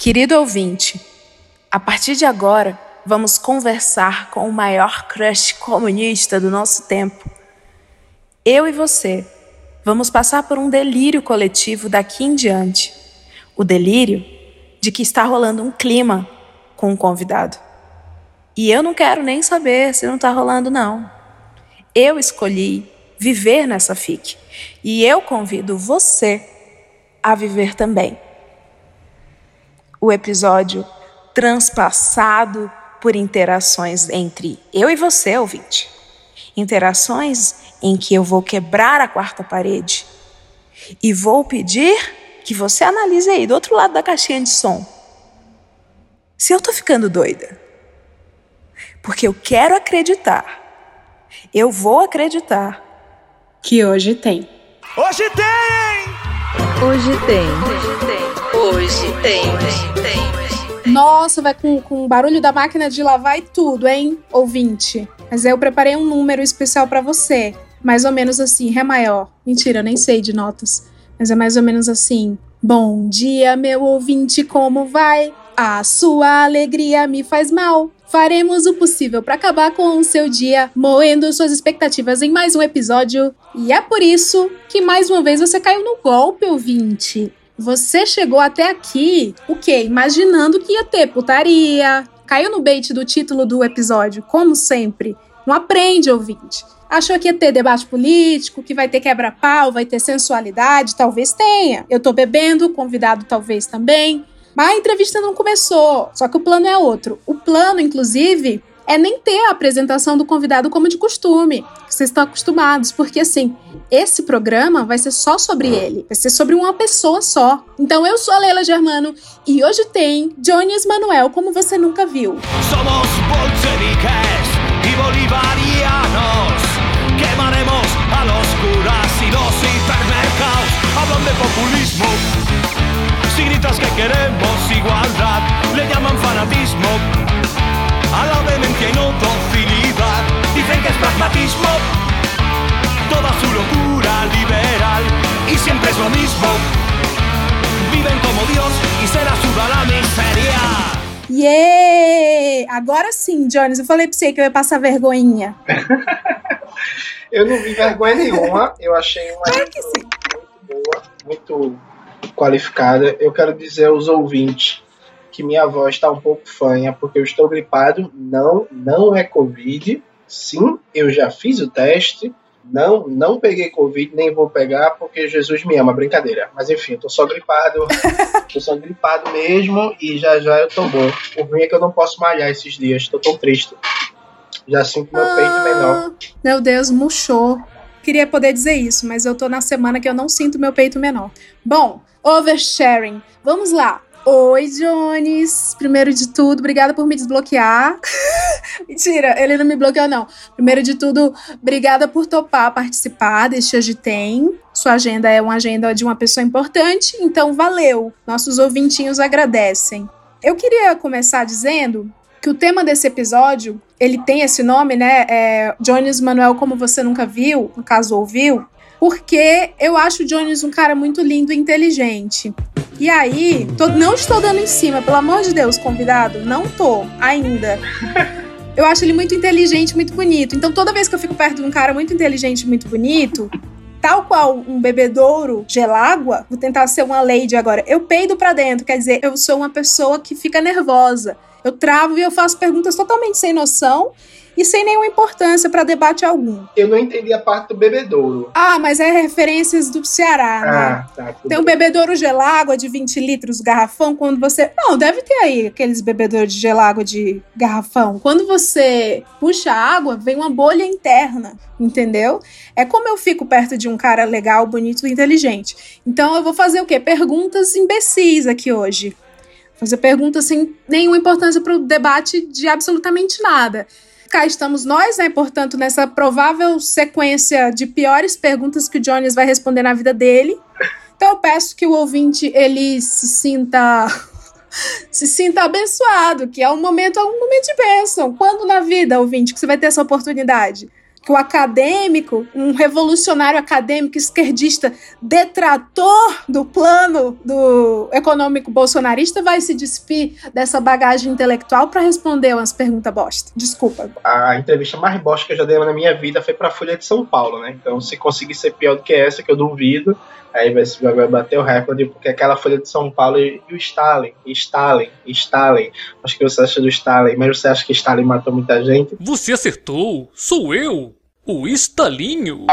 Querido ouvinte, a partir de agora vamos conversar com o maior crush comunista do nosso tempo. Eu e você vamos passar por um delírio coletivo daqui em diante. O delírio de que está rolando um clima com o um convidado. E eu não quero nem saber se não está rolando, não. Eu escolhi viver nessa FIC. E eu convido você a viver também o episódio transpassado por interações entre eu e você, ouvinte. Interações em que eu vou quebrar a quarta parede e vou pedir que você analise aí do outro lado da caixinha de som. Se eu tô ficando doida. Porque eu quero acreditar. Eu vou acreditar que hoje tem. Hoje tem! Hoje tem. Hoje tem. Hoje tem. Nossa, vai com, com barulho da máquina de lavar e tudo, hein, ouvinte? Mas eu preparei um número especial para você. Mais ou menos assim, Ré maior. Mentira, eu nem sei de notas. Mas é mais ou menos assim. Bom dia, meu ouvinte, como vai? A sua alegria me faz mal. Faremos o possível para acabar com o seu dia, moendo suas expectativas em mais um episódio. E é por isso que mais uma vez você caiu no golpe, ouvinte. Você chegou até aqui, o quê? Imaginando que ia ter putaria. Caiu no bait do título do episódio, como sempre. Não aprende, ouvinte. Achou que ia ter debate político, que vai ter quebra-pau, vai ter sensualidade? Talvez tenha. Eu tô bebendo, convidado talvez também. Mas a entrevista não começou. Só que o plano é outro. O plano, inclusive, é nem ter a apresentação do convidado como de costume, que vocês estão acostumados, porque assim, esse programa vai ser só sobre ele, vai ser sobre uma pessoa só. Então eu sou a Leila Germano e hoje tem Jones Manuel como você nunca viu. Somos bolcheviques e bolivarianos. Quemaremos a los curas y los hipermercados. Hablan de populismo. Si gritas que queremos igualdad, le llaman fanatismo a la vehemencia y no docilidad. Dicen que es pragmatismo, toda su locura liberal y siempre es lo mismo. Viven como Dios e será sua la miséria. Yeah! Agora sim, Jones, eu falei pra você que eu ia passar vergonhinha. eu não vi vergonha nenhuma, eu achei uma claro muito boa, muito qualificada. Eu quero dizer aos ouvintes que minha voz está um pouco fanha porque eu estou gripado. Não, não é Covid. Sim, eu já fiz o teste. Não, não peguei Covid, nem vou pegar porque Jesus me ama. Brincadeira. Mas enfim, eu tô só gripado. tô só gripado mesmo e já já eu tô bom. O ruim é que eu não posso malhar esses dias. Tô tão triste. Já sinto meu ah, peito menor. Meu Deus, murchou. Queria poder dizer isso, mas eu tô na semana que eu não sinto meu peito menor. Bom, oversharing. Vamos lá. Oi, Jones. Primeiro de tudo, obrigada por me desbloquear. Mentira, ele não me bloqueou, não. Primeiro de tudo, obrigada por topar participar deste Hoje Tem. Sua agenda é uma agenda de uma pessoa importante, então valeu. Nossos ouvintinhos agradecem. Eu queria começar dizendo que o tema desse episódio, ele tem esse nome, né? É Jones Manuel Como Você Nunca Viu, no caso ouviu, porque eu acho o Jones um cara muito lindo e inteligente. E aí, tô, não estou dando em cima, pelo amor de Deus, convidado, não tô ainda. Eu acho ele muito inteligente, muito bonito. Então, toda vez que eu fico perto de um cara muito inteligente, muito bonito, tal qual um bebedouro gelágua, vou tentar ser uma lady agora. Eu peido para dentro, quer dizer, eu sou uma pessoa que fica nervosa. Eu travo e eu faço perguntas totalmente sem noção e sem nenhuma importância para debate algum. Eu não entendi a parte do bebedouro. Ah, mas é referências do Ceará, né? ah? Tá, Tem um bebedouro gelágua de 20 litros, garrafão, quando você. Não, deve ter aí aqueles bebedouros de gelágua de garrafão. Quando você puxa água, vem uma bolha interna, entendeu? É como eu fico perto de um cara legal, bonito e inteligente. Então eu vou fazer o quê? Perguntas imbecis aqui hoje. Fazer perguntas sem nenhuma importância para o debate de absolutamente nada cá estamos nós, né? Portanto, nessa provável sequência de piores perguntas que o Jones vai responder na vida dele. Então eu peço que o ouvinte ele se sinta se sinta abençoado, que é um momento, é um momento de bênção. Quando na vida, ouvinte, que você vai ter essa oportunidade? Que o acadêmico, um revolucionário acadêmico esquerdista, detrator do plano do econômico bolsonarista, vai se despir dessa bagagem intelectual para responder umas perguntas bosta. Desculpa. A entrevista mais bosta que eu já dei na minha vida foi para a Folha de São Paulo, né? Então, se conseguir ser pior do que essa, que eu duvido, aí vai, vai bater o recorde, porque aquela Folha de São Paulo e, e o Stalin, e Stalin, e Stalin. Acho que você acha do Stalin, mas você acha que Stalin matou muita gente? Você acertou! Sou eu! O Stalinho!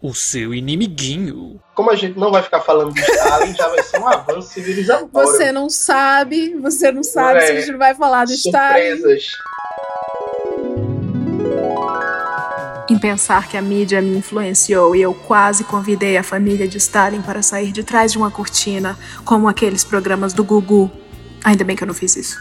O seu inimiguinho. Como a gente não vai ficar falando de Stalin, já vai ser um avanço civilizatório. Você não sabe, você não sabe É. se a gente vai falar do Stalin. Surpresas. Em pensar que a mídia me influenciou e eu quase convidei a família de Stalin para sair de trás de uma cortina, como aqueles programas do Gugu. Ainda bem que eu não fiz isso.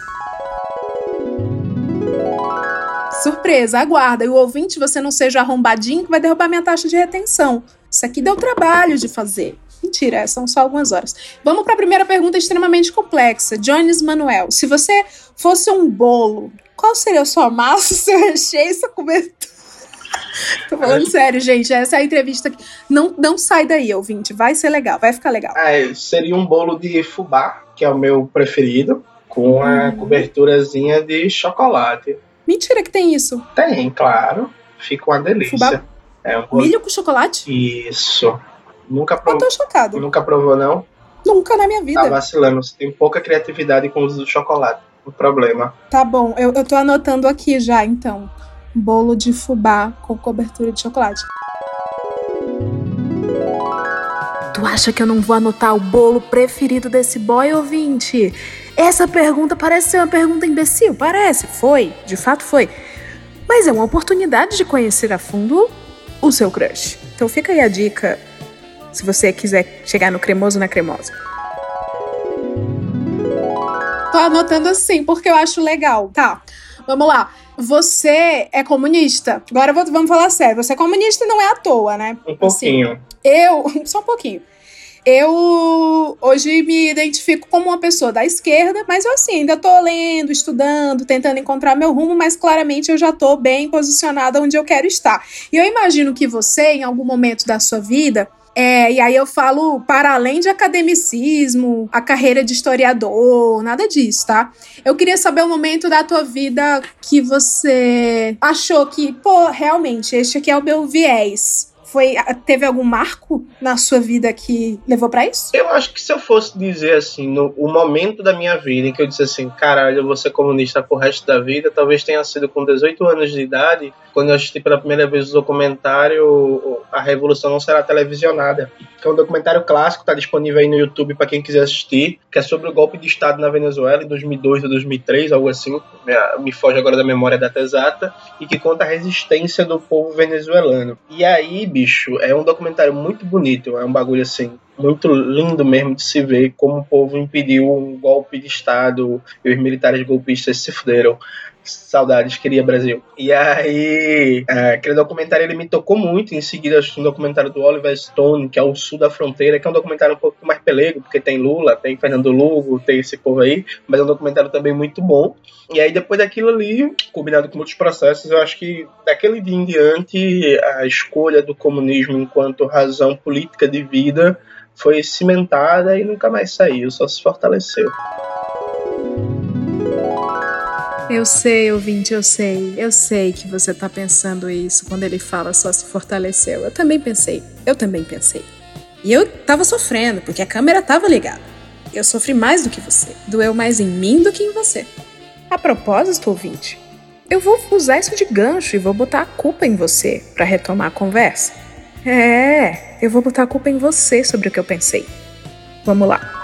Surpresa, aguarda. E o ouvinte, você não seja arrombadinho que vai derrubar minha taxa de retenção. Isso aqui deu trabalho de fazer. Mentira, são só algumas horas. Vamos para a primeira pergunta extremamente complexa. Jones Manuel, se você fosse um bolo, qual seria a sua massa, seu recheio sua cobertura? Tô falando sério, gente. Essa é a entrevista aqui. Não, não sai daí, ouvinte. Vai ser legal, vai ficar legal. É, seria um bolo de fubá, que é o meu preferido, com a Uhum. coberturazinha de chocolate. Mentira que tem isso. Tem, claro. Fica uma delícia. Fubá? É um. Milho com chocolate? Isso. Nunca, Eu prov... tô chocado. Nunca provou, não? Nunca na minha Tá vida. vacilando. Você tem pouca criatividade com o uso do chocolate. O problema. Tá bom, eu, eu tô anotando aqui já, então. Bolo de fubá com cobertura de chocolate. Tu acha que eu não vou anotar o bolo preferido desse boy ouvinte? Essa pergunta parece ser uma pergunta imbecil. Parece, foi, de fato foi. Mas é uma oportunidade de conhecer a fundo o seu crush. Então fica aí a dica, se você quiser chegar no cremoso na cremosa. Tô anotando assim, porque eu acho legal. Tá, vamos lá. Você é comunista. Agora vou- vamos falar sério. Você é comunista e não é à toa, né? Um pouquinho. Eu, só um pouquinho. Eu hoje me identifico como uma pessoa da esquerda, mas eu assim, ainda tô lendo, estudando, tentando encontrar meu rumo, mas claramente eu já tô bem posicionada onde eu quero estar. E eu imagino que você, em algum momento da sua vida, é, e aí eu falo para além de academicismo, a carreira de historiador, nada disso, tá? Eu queria saber o momento da tua vida que você achou que, pô, realmente, este aqui é o meu viés. Foi, teve algum marco na sua vida que levou pra isso? Eu acho que se eu fosse dizer assim, no o momento da minha vida em que eu disse assim, caralho, eu vou ser comunista pro resto da vida, talvez tenha sido com 18 anos de idade, quando eu assisti pela primeira vez o documentário A Revolução Não Será Televisionada, que é um documentário clássico, tá disponível aí no YouTube para quem quiser assistir, que é sobre o golpe de Estado na Venezuela em 2002 ou 2003, algo assim, me- me foge agora da memória data exata, e que conta a resistência do povo venezuelano. E aí, bicho, é um documentário muito bonito, é um bagulho assim, muito lindo mesmo de se ver como o povo impediu um golpe de Estado e os militares golpistas se fuderam. Saudades, queria Brasil. E aí, é, aquele documentário ele me tocou muito. Em seguida, assisti um documentário do Oliver Stone, que é o Sul da Fronteira, que é um documentário um pouco mais pelego, porque tem Lula, tem Fernando Lugo, tem esse povo aí, mas é um documentário também muito bom. E aí, depois daquilo ali, combinado com outros processos, eu acho que daquele dia em diante, a escolha do comunismo enquanto razão política de vida foi cimentada e nunca mais saiu, só se fortaleceu. Eu sei, ouvinte, eu sei. Eu sei que você tá pensando isso quando ele fala só se fortaleceu. Eu também pensei. Eu também pensei. E eu tava sofrendo, porque a câmera tava ligada. Eu sofri mais do que você. Doeu mais em mim do que em você. A propósito, ouvinte, eu vou usar isso de gancho e vou botar a culpa em você pra retomar a conversa. É, eu vou botar a culpa em você sobre o que eu pensei. Vamos lá.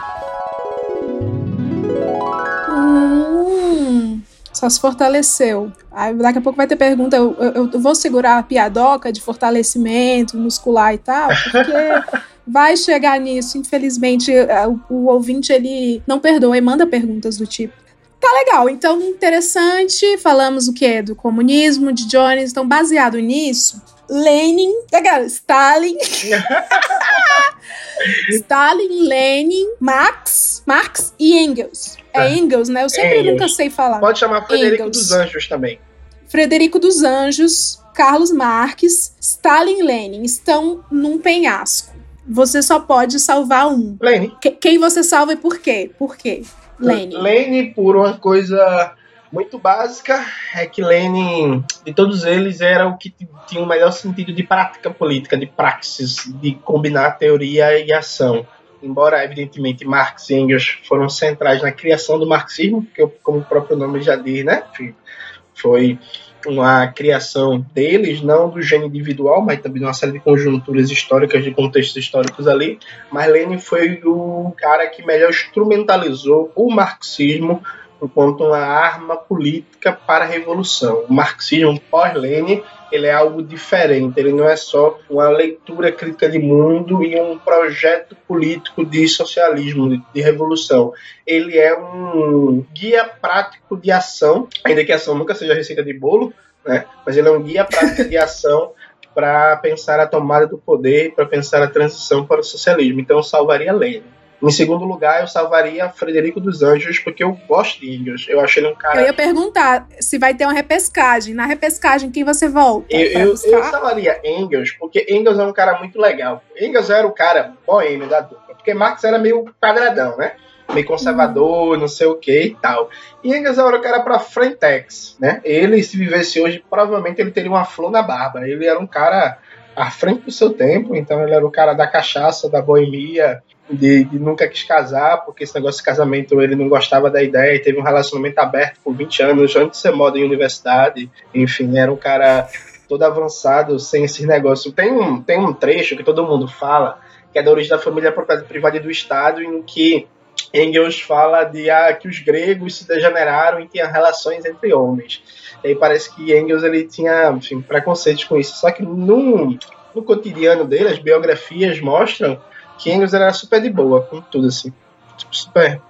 Só se fortaleceu. Aí daqui a pouco vai ter pergunta. Eu, eu- eu vou segurar a piadoca de fortalecimento muscular e tal, porque vai chegar nisso. Infelizmente, eh, o, o ouvinte ele não perdoa e manda perguntas do tipo. Tá legal, então interessante. Falamos o que? Do comunismo, de Jones. Então, baseado nisso, Lenin, cara, Stalin. Stalin, Lenin, Marx, Marx e Engels. É É. Engels, né? Eu sempre Engels. nunca sei falar. Pode chamar Frederico Engels. dos Anjos também. Frederico dos Anjos, Carlos Marques, Stalin e Lenin estão num penhasco. Você só pode salvar um. Lenin. Que- quem você salva e por quê? Por quê? Lenin. Lenin, por uma coisa muito básica, é que Lenin, de todos eles, era o que tinha o melhor sentido de prática política, de praxis, de combinar teoria e ação. Embora, evidentemente, Marx e Engels foram centrais na criação do marxismo, porque, como o próprio nome já diz, né? Foi uma criação deles, não do gênio individual, mas também de uma série de conjunturas históricas, de contextos históricos ali. Mas Lenin foi o cara que melhor instrumentalizou o marxismo enquanto uma arma política para a revolução. O marxismo pós-Lenin ele é algo diferente, ele não é só uma leitura crítica de mundo e um projeto político de socialismo, de, revolução. Ele é um guia prático de ação, ainda que a ação nunca seja receita de bolo, né? mas ele é um guia prático de ação para pensar a tomada do poder, para pensar a transição para o socialismo. Então eu salvaria Lenin. Em segundo lugar, eu salvaria Frederico dos Anjos, porque eu gosto de Engels. Eu acho ele um cara. Eu ia perguntar se vai ter uma repescagem. Na repescagem, quem você volta? Eu, eu, eu salvaria Engels, porque Engels é um cara muito legal. Engels era o cara boêmio da dupla, porque Marx era meio quadradão, né? Meio conservador, não sei o que e tal. E Engels era o cara pra frentex, né? Ele, se vivesse hoje, provavelmente ele teria uma flor na barba. Ele era um cara à frente do seu tempo, então ele era o cara da cachaça, da boemia, de, de, nunca quis casar, porque esse negócio de casamento ele não gostava da ideia e teve um relacionamento aberto por 20 anos antes de ser moda em universidade. Enfim, era um cara todo avançado, sem esses negócios. Tem um, tem um trecho que todo mundo fala, que é da origem da família privada e do Estado, em que Engels fala de ah, que os gregos se degeneraram e tinham relações entre homens. E aí parece que Engels ele tinha enfim, preconceitos com isso. Só que no, no cotidiano dele, as biografias mostram que Engels era super de boa com tudo, assim. Tipo, super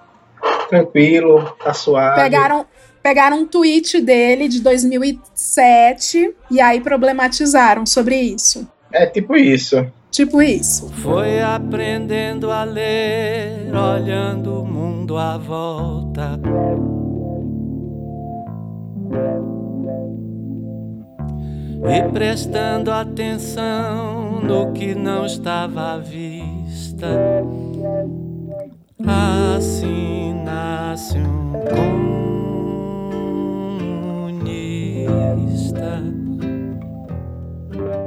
tranquilo, tá suave. Pegaram, pegaram um tweet dele de 2007 e aí problematizaram sobre isso. É tipo isso. Tipo isso. Foi aprendendo a ler, olhando o mundo à volta. E prestando atenção no que não estava à vista. Assim nasce um comunista.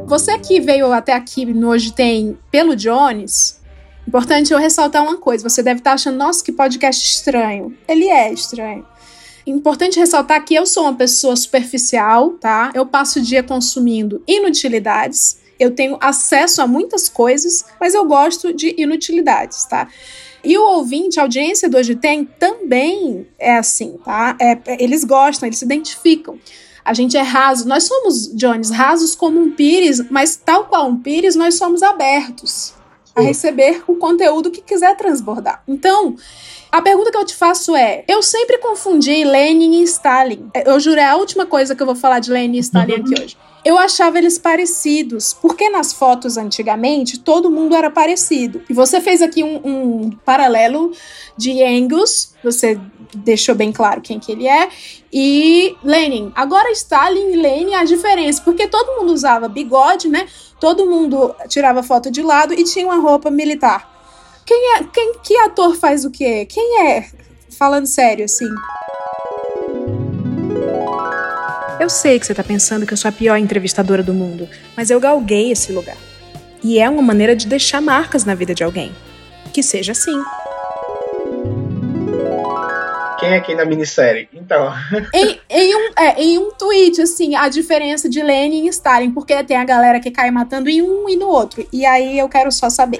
Você que veio até aqui Hoje Tem pelo Jones, importante eu ressaltar uma coisa. Você deve estar achando, nossa, que podcast estranho. Ele é estranho. Importante ressaltar que eu sou uma pessoa superficial, tá? Eu passo o dia consumindo inutilidades. Eu tenho acesso a muitas coisas, mas eu gosto de inutilidades, tá? E o ouvinte, a audiência do Hoje Tem também é assim, tá? É, eles gostam, eles se identificam. A gente é raso. Nós somos, Jones, rasos como um pires, mas tal qual um pires, nós somos abertos a receber o conteúdo que quiser transbordar. Então, a pergunta que eu te faço é: eu sempre confundi Lenin e Stalin. Eu juro, é a última coisa que eu vou falar de Lenin e Stalin aqui hoje. Eu achava eles parecidos, porque nas fotos antigamente todo mundo era parecido. E você fez aqui um, um paralelo de Engels, você deixou bem claro quem que ele é, e Lenin. Agora Stalin e Lenin a diferença, porque todo mundo usava bigode, né? Todo mundo tirava foto de lado e tinha uma roupa militar. Quem é, quem, que ator faz o quê? Quem é? Falando sério, assim. Eu sei que você tá pensando que eu sou a pior entrevistadora do mundo, mas eu galguei esse lugar. E é uma maneira de deixar marcas na vida de alguém. Que seja assim. Quem é quem na minissérie? Então. em, em, um, é, em um tweet, assim, a diferença de Lenin e Stalin, porque tem a galera que cai matando em um e no outro. E aí eu quero só saber.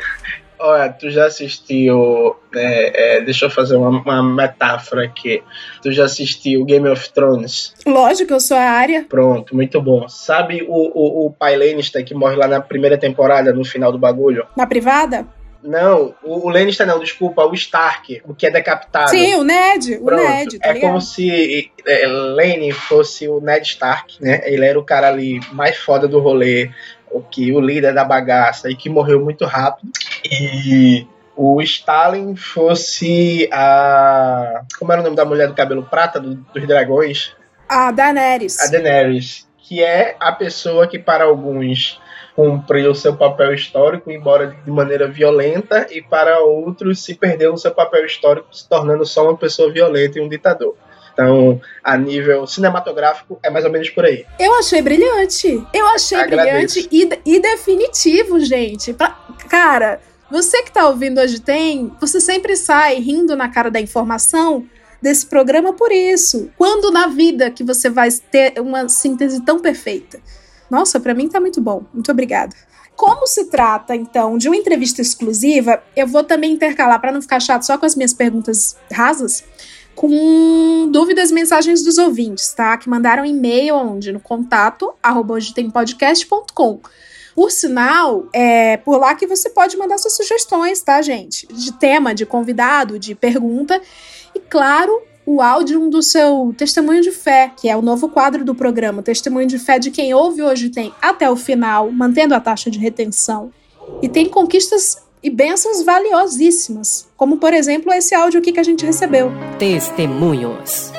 Olha, tu já assistiu. É, é, deixa eu fazer uma, uma, metáfora aqui. Tu já assistiu Game of Thrones? Lógico, eu sou a área. Pronto, muito bom. Sabe o, o, o pai Lannister que morre lá na primeira temporada, no final do bagulho? Na privada? Não, o, o Lannister não, desculpa, o Stark, o que é decapitado. Sim, o Ned, o Pronto, Ned, tá É ligado? como se é, fosse o Ned Stark, né? Ele era o cara ali mais foda do rolê, o que o líder da bagaça e que morreu muito rápido. E o Stalin fosse a. Como era o nome da mulher do cabelo prata do, dos dragões? A Daenerys. A Daenerys, que é a pessoa que para alguns cumpriu seu papel histórico, embora de maneira violenta, e para outros se perdeu no seu papel histórico, se tornando só uma pessoa violenta e um ditador. Então, a nível cinematográfico, é mais ou menos por aí. Eu achei brilhante. Eu achei Agradeço. brilhante e, e definitivo, gente. Pra- cara, você que tá ouvindo hoje tem, você sempre sai rindo na cara da informação desse programa por isso. Quando na vida que você vai ter uma síntese tão perfeita? Nossa, pra mim tá muito bom. Muito obrigada. Como se trata, então, de uma entrevista exclusiva, eu vou também intercalar, para não ficar chato só com as minhas perguntas rasas, com dúvidas e mensagens dos ouvintes, tá? Que mandaram e-mail onde? No contato, arroba hoje tem podcast.com. Por sinal, é por lá que você pode mandar suas sugestões, tá, gente? De tema, de convidado, de pergunta. E claro, o áudio do seu testemunho de fé, que é o novo quadro do programa, Testemunho de Fé de quem ouve hoje tem até o final, mantendo a taxa de retenção. E tem conquistas e bênçãos valiosíssimas, como por exemplo esse áudio aqui que a gente recebeu. Testemunhos.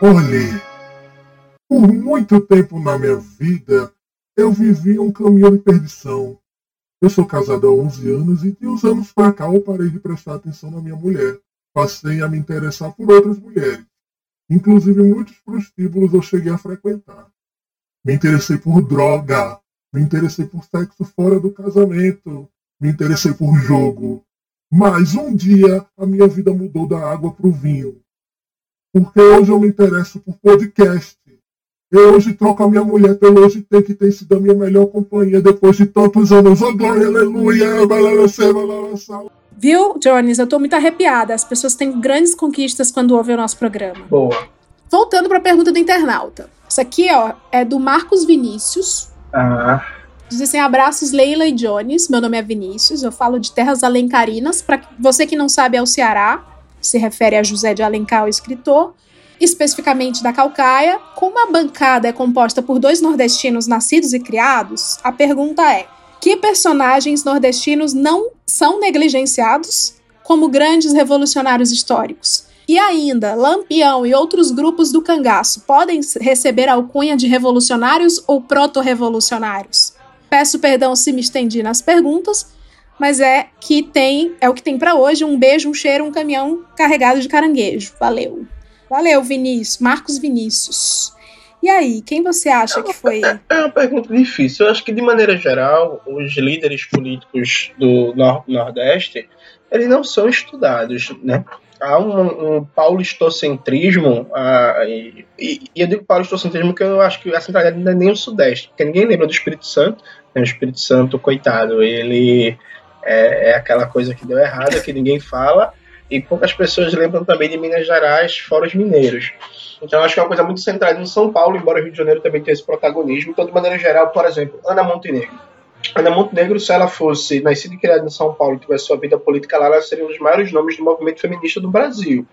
Olhe, por muito tempo na minha vida, eu vivi um caminho de perdição. Eu sou casado há 11 anos e de uns anos pra cá eu parei de prestar atenção na minha mulher. Passei a me interessar por outras mulheres. Inclusive muitos prostíbulos eu cheguei a frequentar. Me interessei por droga. Me interessei por sexo fora do casamento. Me interessei por jogo. Mas um dia a minha vida mudou da água pro vinho. Porque hoje eu me interesso por podcast. Eu hoje troco a minha mulher pelo hoje tem que tem sido a minha melhor companhia depois de tantos anos. Oh, glória, aleluia, balança, balança. Viu, Jones? Eu tô muito arrepiada. As pessoas têm grandes conquistas quando ouvem o nosso programa. Boa. Voltando pra pergunta do internauta. Isso aqui, ó, é do Marcos Vinícius. Ah, Diz assim: abraços, Leila e Jones. Meu nome é Vinícius. Eu falo de terras alencarinas. Para você que não sabe, é o Ceará. Se refere a José de Alencar, o escritor. Especificamente da Calcaia. Como a bancada é composta por dois nordestinos nascidos e criados, a pergunta é: que personagens nordestinos não são negligenciados como grandes revolucionários históricos? E ainda, Lampião e outros grupos do cangaço podem receber alcunha de revolucionários ou proto-revolucionários? Peço perdão se me estendi nas perguntas, mas é que tem, é o que tem para hoje. Um beijo, um cheiro, um caminhão carregado de caranguejo. Valeu. Valeu, Vinícius, Marcos Vinícius. E aí, quem você acha que foi? é uma pergunta difícil. Eu acho que, de maneira geral, os líderes políticos do Nor- Nordeste, eles não são estudados, né? Há um, um paulistocentrismo, e, e- e eu digo paulistocentrismo porque eu acho que a centralidade não é nem o Sudeste, porque ninguém lembra do Espírito Santo, né? o Espírito Santo, coitado, ele é, é aquela coisa que deu errado, que ninguém fala, e poucas pessoas lembram também de Minas Gerais, fora os mineiros. Então, acho que é uma coisa muito centrada em São Paulo, embora o Rio de Janeiro também tenha esse protagonismo. Então, de maneira geral, por exemplo, Ana Montenegro. Ana Montenegro, se ela fosse nascida e criada em São Paulo e tivesse sua vida política lá, ela seria um dos maiores nomes do movimento feminista do Brasil.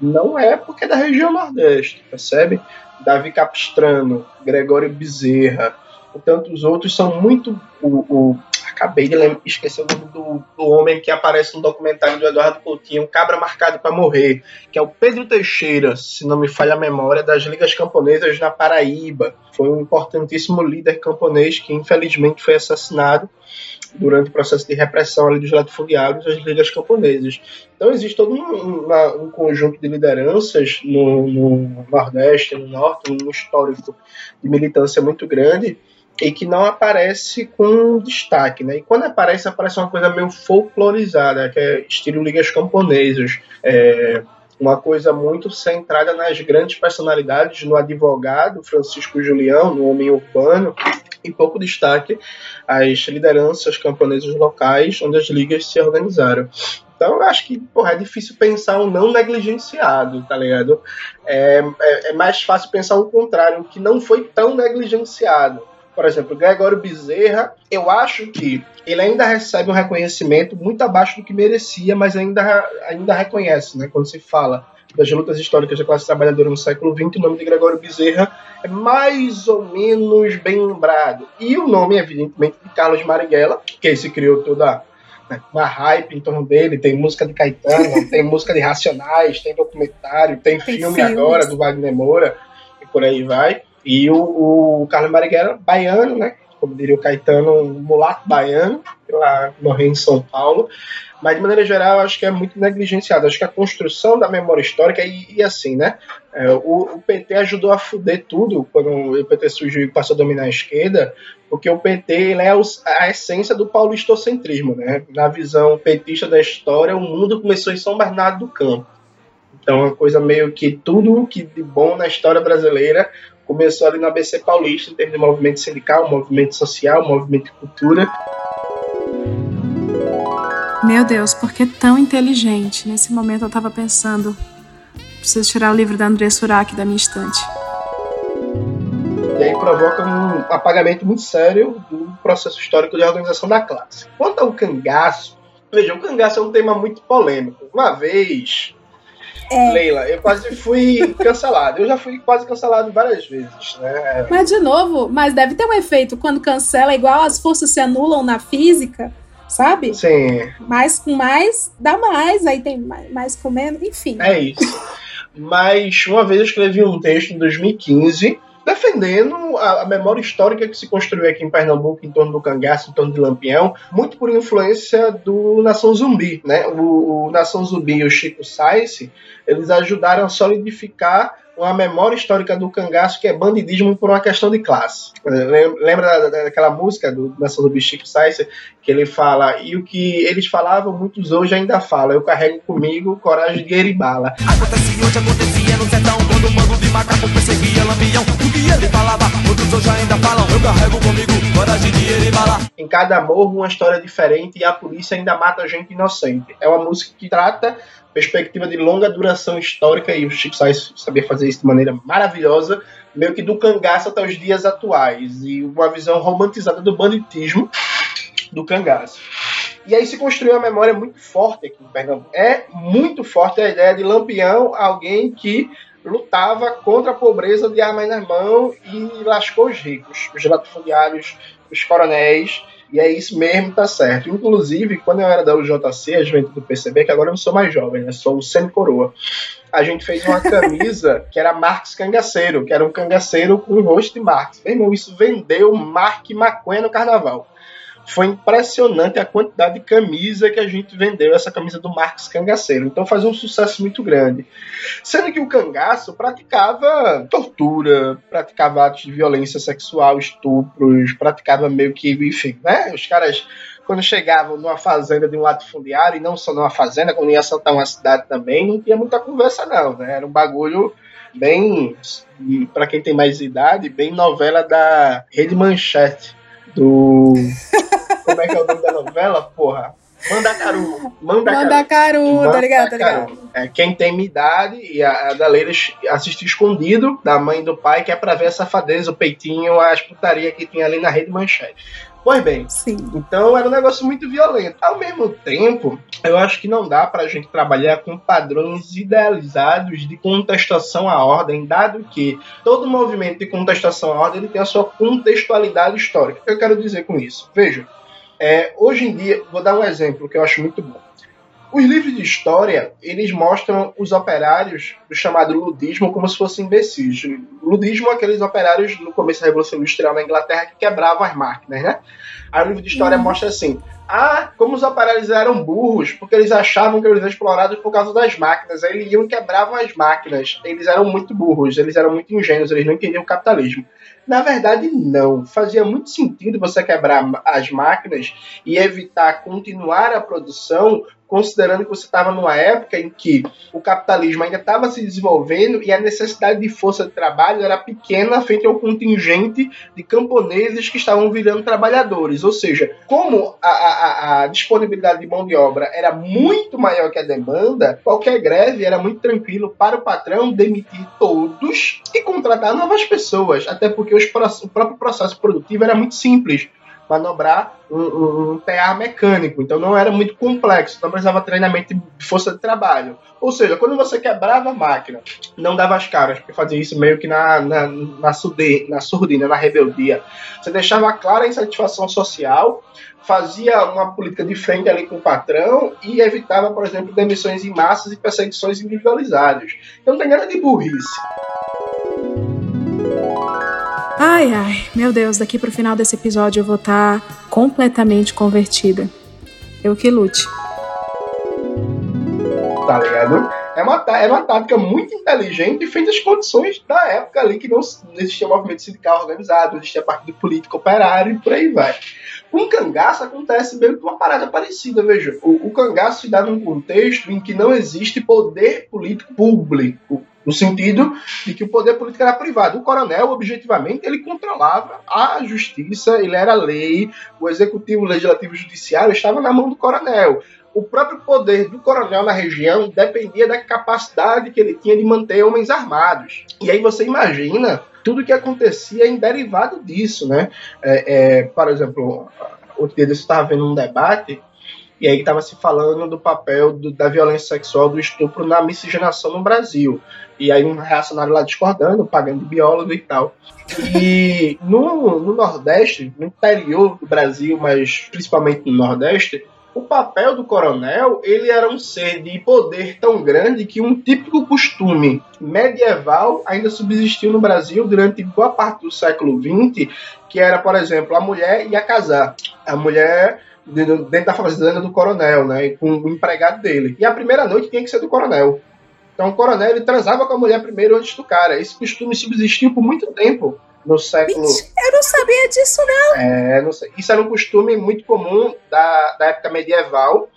Não é porque é da região Nordeste, percebe? Davi Capistrano, Gregório Bezerra, e tantos outros são muito. O, o- acabei de lem- esquecer o nome do, do homem que aparece no documentário do Eduardo Coutinho, Cabra Marcado para Morrer, que é o Pedro Teixeira, se não me falha a memória, das Ligas Camponesas na Paraíba. Foi um importantíssimo líder camponês que infelizmente foi assassinado durante o processo de repressão ali dos latifundiários das ligas camponesas. Então existe todo um, uma- um conjunto de lideranças no, no Nordeste, no Norte, um histórico de militância muito grande e que não aparece com destaque, né? E quando aparece, aparece uma coisa meio folclorizada, que é estilo ligas camponesas, é uma coisa muito centrada nas grandes personalidades, no advogado Francisco Julião, no homem urbano, e pouco destaque às lideranças camponesas locais, onde as ligas se organizaram. Então, eu acho que porra, é difícil pensar um não negligenciado, tá ligado? É, é, é mais fácil pensar o contrário, um que não foi tão negligenciado. Por exemplo, Gregório Bezerra, eu acho que ele ainda recebe um reconhecimento muito abaixo do que merecia, mas ainda, ainda reconhece, né? Quando se fala das lutas históricas da classe trabalhadora no século XX, o nome de Gregório Bezerra é mais ou menos bem lembrado. E o nome, evidentemente, de Carlos Marighella, que se criou toda né, uma hype em torno dele, tem música de Caetano, tem música de Racionais, tem documentário, tem, Tem filme filmes. agora do Wagner Moura. por aí vai. E o, o Carlos Marighella, baiano, né? Como diria o Caetano, um mulato baiano, lá morreu em São Paulo. Mas, de maneira geral, acho que é muito negligenciado. Acho que a construção da memória histórica, e, e assim, né? É, o, o, PT ajudou a fuder tudo quando o PT surgiu e passou a dominar a esquerda, porque o PT ele é a essência do paulistocentrismo, né? Na visão petista da história, o mundo começou em São Bernardo do Campo. Então, é uma coisa meio que tudo que de bom na história brasileira começou ali na ABC Paulista, em termos de movimento sindical, movimento social, movimento de cultura. Meu Deus, por que tão inteligente? Nesse momento eu tava pensando, preciso tirar o livro da André Surak da minha estante. E aí provoca um apagamento muito sério do processo histórico de organização da classe. Quanto ao cangaço, veja, o cangaço é um tema muito polêmico. Uma vez, é. Leila, eu quase fui cancelado. Eu já fui quase cancelado várias vezes, né? Mas de novo, mas deve ter um efeito quando cancela, igual as forças se anulam na física sabe? Sim. Mais com mais, dá mais, aí tem mais, mais com menos, enfim. É isso. Mas uma vez eu escrevi um texto em 2015 defendendo a, a, memória histórica que se construiu aqui em Pernambuco em torno do cangaço, em torno de Lampião, muito por influência do Nação Zumbi, né? O, o Nação Zumbi e o Chico Sainz, eles ajudaram a solidificar uma memória histórica do cangaço que é bandidismo por uma questão de classe. Lembra daquela música do Nação do Chico Sainz, que ele fala, e o que eles falavam, muitos hoje ainda falam, eu carrego comigo coragem, dinheiro e bala. Acontecia hoje, acontecia no sertão, quando o mando de macaco perseguia lampião, o que ele falava, muitos hoje ainda falam, eu carrego comigo coragem, dinheiro e bala. Em cada morro uma história diferente e a polícia ainda mata gente inocente. É uma música que trata perspectiva de longa duração histórica, e o Chico Sainz sabia fazer isso de maneira maravilhosa, meio que do cangaço até os dias atuais, e uma visão romantizada do banditismo do cangaço. E aí se construiu uma memória muito forte aqui em Pernambuco. É muito forte a ideia de Lampião, alguém que lutava contra a pobreza de armas na mão e lascou os ricos, os latifundiários, os coronéis, e é isso mesmo, tá certo. Inclusive, quando eu era da UJC, a juventude do PCB, que agora eu não sou mais jovem, né? Sou o semi-coroa. A gente fez uma camisa que era Marx Cangaceiro, que era um cangaceiro com o rosto de Marx. Meu irmão, isso vendeu Mark Maconha no carnaval foi impressionante a quantidade de camisa que a gente vendeu, essa camisa do Marcos Cangaceiro. Então fazia um sucesso muito grande. Sendo que o cangaço praticava tortura, praticava atos de violência sexual, estupros, praticava meio que, enfim, né? Os caras quando chegavam numa fazenda de um latifundiário, e não só numa fazenda, quando ia assaltar uma cidade também, não tinha muita conversa não, né? Era um bagulho bem, para quem tem mais idade, bem novela da Rede Manchete do. Como é que é o nome da novela, porra? Mandacaru. Mandacaru, Mandacaru tá ligado, tá ligado. É, quem tem minha idade e a, a Leila assistiu escondido da mãe e do pai, que é pra ver a safadeza, o peitinho, as putaria que tinha ali na rede manchete. Pois bem, Sim. então era um negócio muito violento. Ao mesmo tempo, eu acho que não dá para a gente trabalhar com padrões idealizados de contestação à ordem, dado que todo movimento de contestação à ordem ele tem a sua contextualidade histórica. O que eu quero dizer com isso? Veja, é, hoje em dia, vou dar um exemplo que eu acho muito bom. Os livros de história, eles mostram os operários do chamado ludismo como se fossem imbecis. Ludismo é aqueles operários no começo da Revolução Industrial na Inglaterra que quebravam as máquinas, né? Aí o livro de história uhum. mostra assim, ah, como os operários eram burros, porque eles achavam que eles eram explorados por causa das máquinas. Aí eles iam e quebravam as máquinas. Eles eram muito burros, eles eram muito ingênuos, eles não entendiam o capitalismo. Na verdade, não. Fazia muito sentido você quebrar as máquinas e evitar continuar a produção considerando que você estava numa época em que o capitalismo ainda estava se desenvolvendo e a necessidade de força de trabalho era pequena frente ao contingente de camponeses que estavam virando trabalhadores. Ou seja, como a, a, a disponibilidade de mão de obra era muito maior que a demanda, qualquer greve era muito tranquilo para o patrão demitir todos e contratar novas pessoas, até porque os, o próprio processo produtivo era muito simples manobrar um, um, um PA mecânico, então não era muito complexo, não precisava treinamento de força de trabalho. Ou seja, quando você quebrava a máquina, não dava as caras, porque fazia isso meio que na, na, na, na surdina, na rebeldia. Você deixava clara a insatisfação social, fazia uma política de frente ali com o patrão e evitava, por exemplo, demissões em massas e perseguições individualizadas. Então não tem nada de burrice. Ai, ai, meu Deus, daqui pro final desse episódio eu vou estar tá completamente convertida. Eu que lute. Tá ligado? É uma, é uma tática muito inteligente feita as condições da época ali que não, existia movimento sindical organizado, não existia partido político operário e por aí vai. Com cangaço acontece meio que uma parada parecida, veja. O, o cangaço se dá num contexto em que não existe poder político público no sentido de que o poder político era privado. O coronel, objetivamente, ele controlava a justiça, ele era lei, o executivo, o legislativo e o judiciário estava na mão do coronel. O próprio poder do coronel na região dependia da capacidade que ele tinha de manter homens armados. E aí você imagina tudo que acontecia em derivado disso, né? É, é, por exemplo, outro dia eu estava vendo um debate e aí estava se falando do papel do, da violência sexual, do estupro na miscigenação no Brasil. E aí um reacionário lá discordando, pagando biólogo e tal. E no, no Nordeste, no interior do Brasil, mas principalmente no Nordeste, o papel do coronel ele era um ser de poder tão grande que um típico costume medieval ainda subsistiu no Brasil durante boa parte do século XX, que era, por exemplo, a mulher ia casar. A mulher dentro da fazenda do coronel, né, com o empregado dele. E a primeira noite tinha que ser do coronel. Então o coronel ele transava com a mulher primeiro antes do cara. Esse costume subsistiu por muito tempo no século. Eu não sabia disso, não. É, não sei. Isso era um costume muito comum da, da época medieval,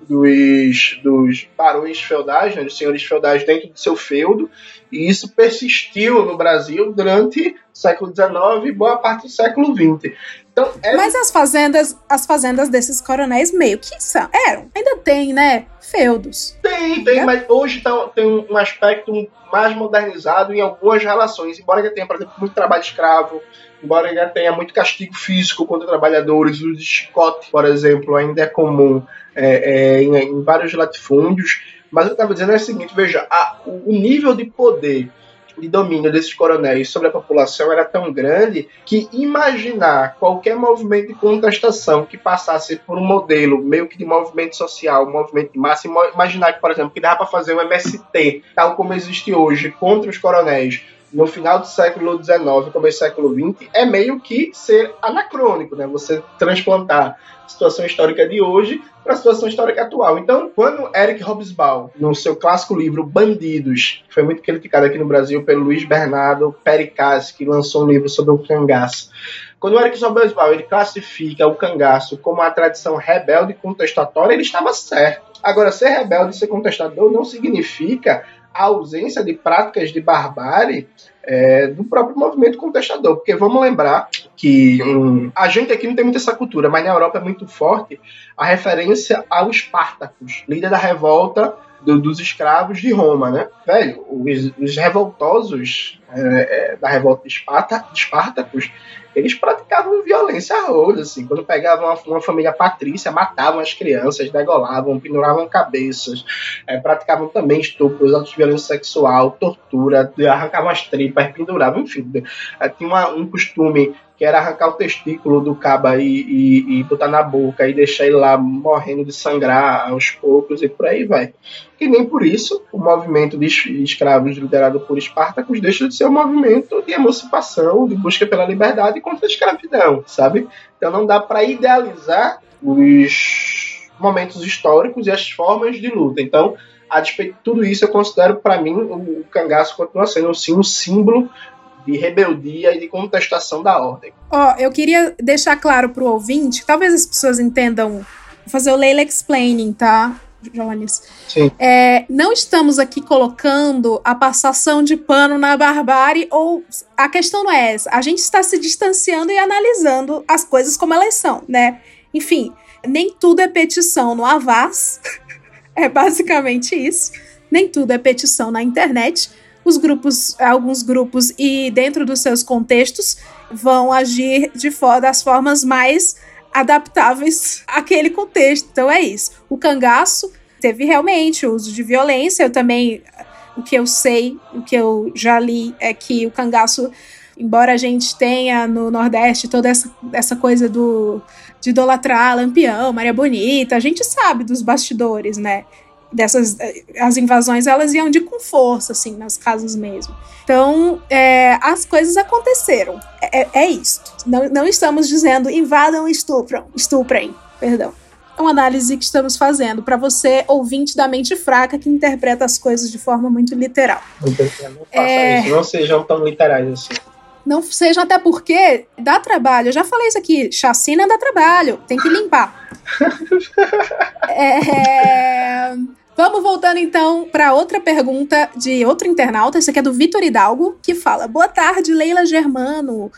dos, dos barões feudais, né, dos senhores feudais dentro do seu feudo, e isso persistiu no Brasil durante o século XIX e boa parte do século XX. Então, é... Mas as fazendas, as fazendas desses coronéis meio que são, eram, ainda tem, né? Feudos. Tem, tem, mas hoje tá, tem um aspecto mais modernizado em algumas relações, embora já tenha, por exemplo, muito trabalho escravo, embora já tenha muito castigo físico contra trabalhadores, o chicote, por exemplo, ainda é comum é, é, em, em, vários latifúndios. Mas eu estava dizendo é o seguinte: veja, a, o nível de poder de domínio desses coronéis sobre a população era tão grande que imaginar qualquer movimento de contestação que passasse por um modelo meio que de movimento social, movimento de massa, imaginar que, por exemplo, que dava para fazer um MST, tal como existe hoje, contra os coronéis, no final do século XIX, começo do século XX, é meio que ser anacrônico, né? Você transplantar situação histórica de hoje para a situação histórica atual. Então, quando Eric Hobsbawm, no seu clássico livro Bandidos, que foi muito criticado aqui no Brasil pelo Luiz Bernardo Pericaz, que lançou um livro sobre o cangaço, quando o Eric Hobsbawm ele classifica o cangaço como a tradição rebelde e contestatória, ele estava certo. Agora, ser rebelde e ser contestador não significa a ausência de práticas de barbárie é, do próprio movimento contestador. Porque vamos lembrar que um, a gente aqui não tem muita essa cultura, mas na Europa é muito forte a referência aos Espartacos, líder da revolta do, dos escravos de Roma, né? Velho, os, os revoltosos é, é, da revolta de, Esparta, de Espartacos, eles praticavam violência a roda, assim. Quando pegavam uma, uma, família patrícia, matavam as crianças, degolavam, penduravam cabeças, é, praticavam também estupros, atos de violência sexual, tortura, arrancavam as tripas, penduravam, enfim. É, tinha uma, um costume que era arrancar o testículo do caba e, e, e, botar na boca e deixar ele lá morrendo de sangrar aos poucos e por aí vai. E nem por isso o movimento de escravos liderado por Espartacus deixa de ser um movimento de emancipação, de busca pela liberdade contra a escravidão, sabe? Então não dá para idealizar os momentos históricos e as formas de luta. Então, a despeito de tudo isso, eu considero para mim o cangaço continua sendo sim um símbolo de rebeldia e de contestação da ordem. Ó, oh, eu queria deixar claro para o ouvinte, talvez as pessoas entendam, fazer o Leila explaining, tá? Jones. Sim. É, não estamos aqui colocando a passação de pano na barbárie, ou a questão não é essa. A gente está se distanciando e analisando as coisas como elas são, né? Enfim, nem tudo é petição no Avaz. é basicamente isso. Nem tudo é petição na internet os grupos, alguns grupos e dentro dos seus contextos vão agir de das formas mais adaptáveis àquele contexto. Então é isso. O cangaço teve realmente o uso de violência. Eu também, o que eu sei, o que eu já li é que o cangaço, embora a gente tenha no Nordeste toda essa, essa coisa do de idolatrar Lampião, Maria Bonita, a gente sabe dos bastidores, né? Dessas as invasões elas iam de com força assim nas casas mesmo. Então é, as coisas aconteceram. É, é isso não, não estamos dizendo invadam estupram estuprem perdão. É uma análise que estamos fazendo para você ouvinte da mente fraca que interpreta as coisas de forma muito literal. Não faça é... isso. Não sejam tão literais assim não sejam até porque dá trabalho. Eu já falei isso aqui, chacina dá trabalho, tem que limpar. é... Vamos voltando então para outra pergunta de outro internauta. Esse aqui é do Vitor Hidalgo, que fala: Boa tarde, Leila Germano.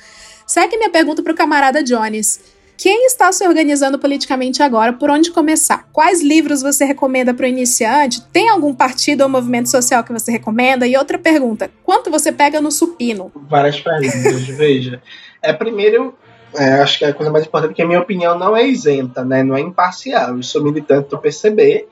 Segue minha pergunta para o camarada Jones. Quem está se organizando politicamente agora? Por onde começar? Quais livros você recomenda para o iniciante? Tem algum partido ou movimento social que você recomenda? E outra pergunta: quanto você pega no supino? Várias perguntas, veja. É, primeiro, é, acho que a coisa mais importante é que a minha opinião não é isenta, né? não é imparcial. Eu sou militante do PCB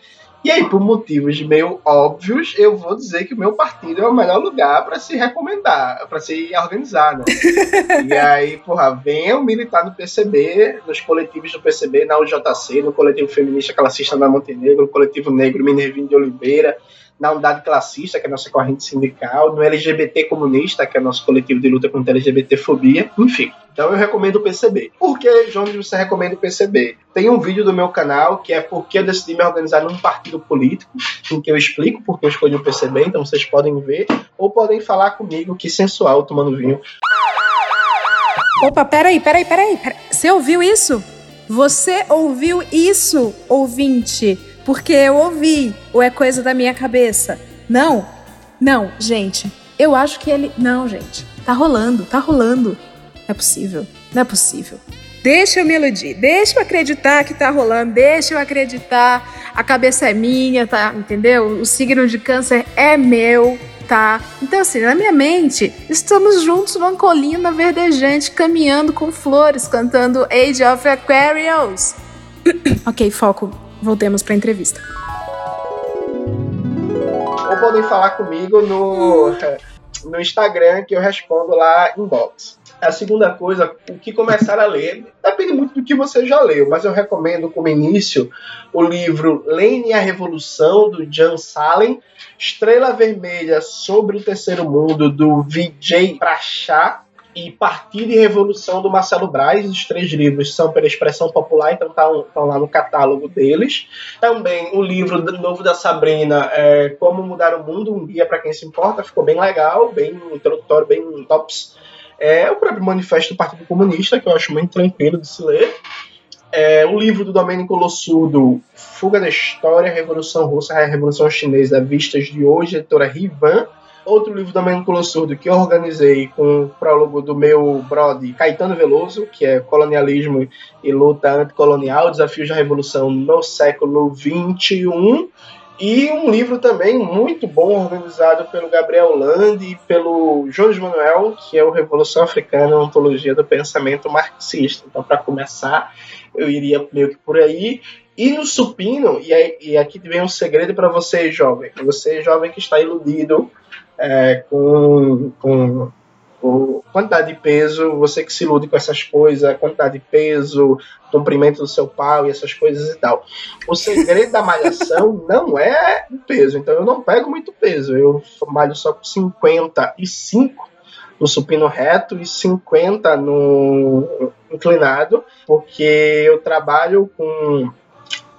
e aí, por motivos meio óbvios, eu vou dizer que o meu partido é o melhor lugar para se recomendar, para se organizar, né? e aí, porra, venham militar no PCB, nos coletivos do PCB, na UJC, no coletivo feminista classista da Montenegro, no coletivo negro Minervinho de Oliveira, na unidade classista, que é a nossa corrente sindical, no LGBT comunista, que é o nosso coletivo de luta contra a LGBTfobia, enfim. Então eu recomendo o PCB. Por que, João, você recomenda o PCB? Tem um vídeo do meu canal que é porque eu decidi me organizar num partido político, em que eu explico por que eu escolhi o PCB, então vocês podem ver, ou podem falar comigo, que sensual, tomando vinho. Opa, peraí, peraí, peraí. peraí. Você ouviu isso? Você ouviu isso, ouvinte? Porque eu ouvi, ou é coisa da minha cabeça. Não, não, gente, eu acho que ele. Não, gente, tá rolando, tá rolando. Não é possível, não é possível. Deixa eu me iludir, deixa eu acreditar que tá rolando, deixa eu acreditar, a cabeça é minha, tá? Entendeu? O signo de câncer é meu, tá? Então, assim, na minha mente, estamos juntos numa colina verdejante, caminhando com flores, cantando Age of Aquarius. ok, foco voltemos para a entrevista. Ou podem falar comigo no, no Instagram que eu respondo lá inbox. A segunda coisa, o que começar a ler, depende muito do que você já leu, mas eu recomendo como início o livro Lane e a Revolução, do Jan Salem, Estrela Vermelha sobre o Terceiro Mundo, do Vijay Prachá, e Partida e Revolução do Marcelo Braz. Os três livros são pela expressão popular, então estão tá, lá no catálogo deles. Também o livro novo da Sabrina, é, Como Mudar o Mundo, um guia para quem se importa, ficou bem legal, bem introdutório, bem tops. É o próprio Manifesto do Partido Comunista, que eu acho muito tranquilo de se ler. É, o livro do Domênico Lossudo, Fuga da História, Revolução Russa, a Revolução Chinesa, Vistas de Hoje, editora Rivan outro livro da Manculo Surdo que eu organizei com o prólogo do meu brother Caetano Veloso, que é Colonialismo e Luta Anticolonial, Desafios da Revolução no século XXI. E um livro também muito bom, organizado pelo Gabriel Land e pelo Jones Manuel, que é o Revolução Africana, Ontologia do Pensamento Marxista. Então, para começar, eu iria meio que por aí. E no supino, e, aí, e aqui vem um segredo para você, jovem, você jovem que está iludido é, com, com, com, quantidade de peso, você que se ilude com essas coisas, quantidade de peso, comprimento do seu pau e essas coisas e tal. O segredo da malhação não é o peso, então eu não pego muito peso, eu malho só com 55 no supino reto e 50 no inclinado, porque eu trabalho com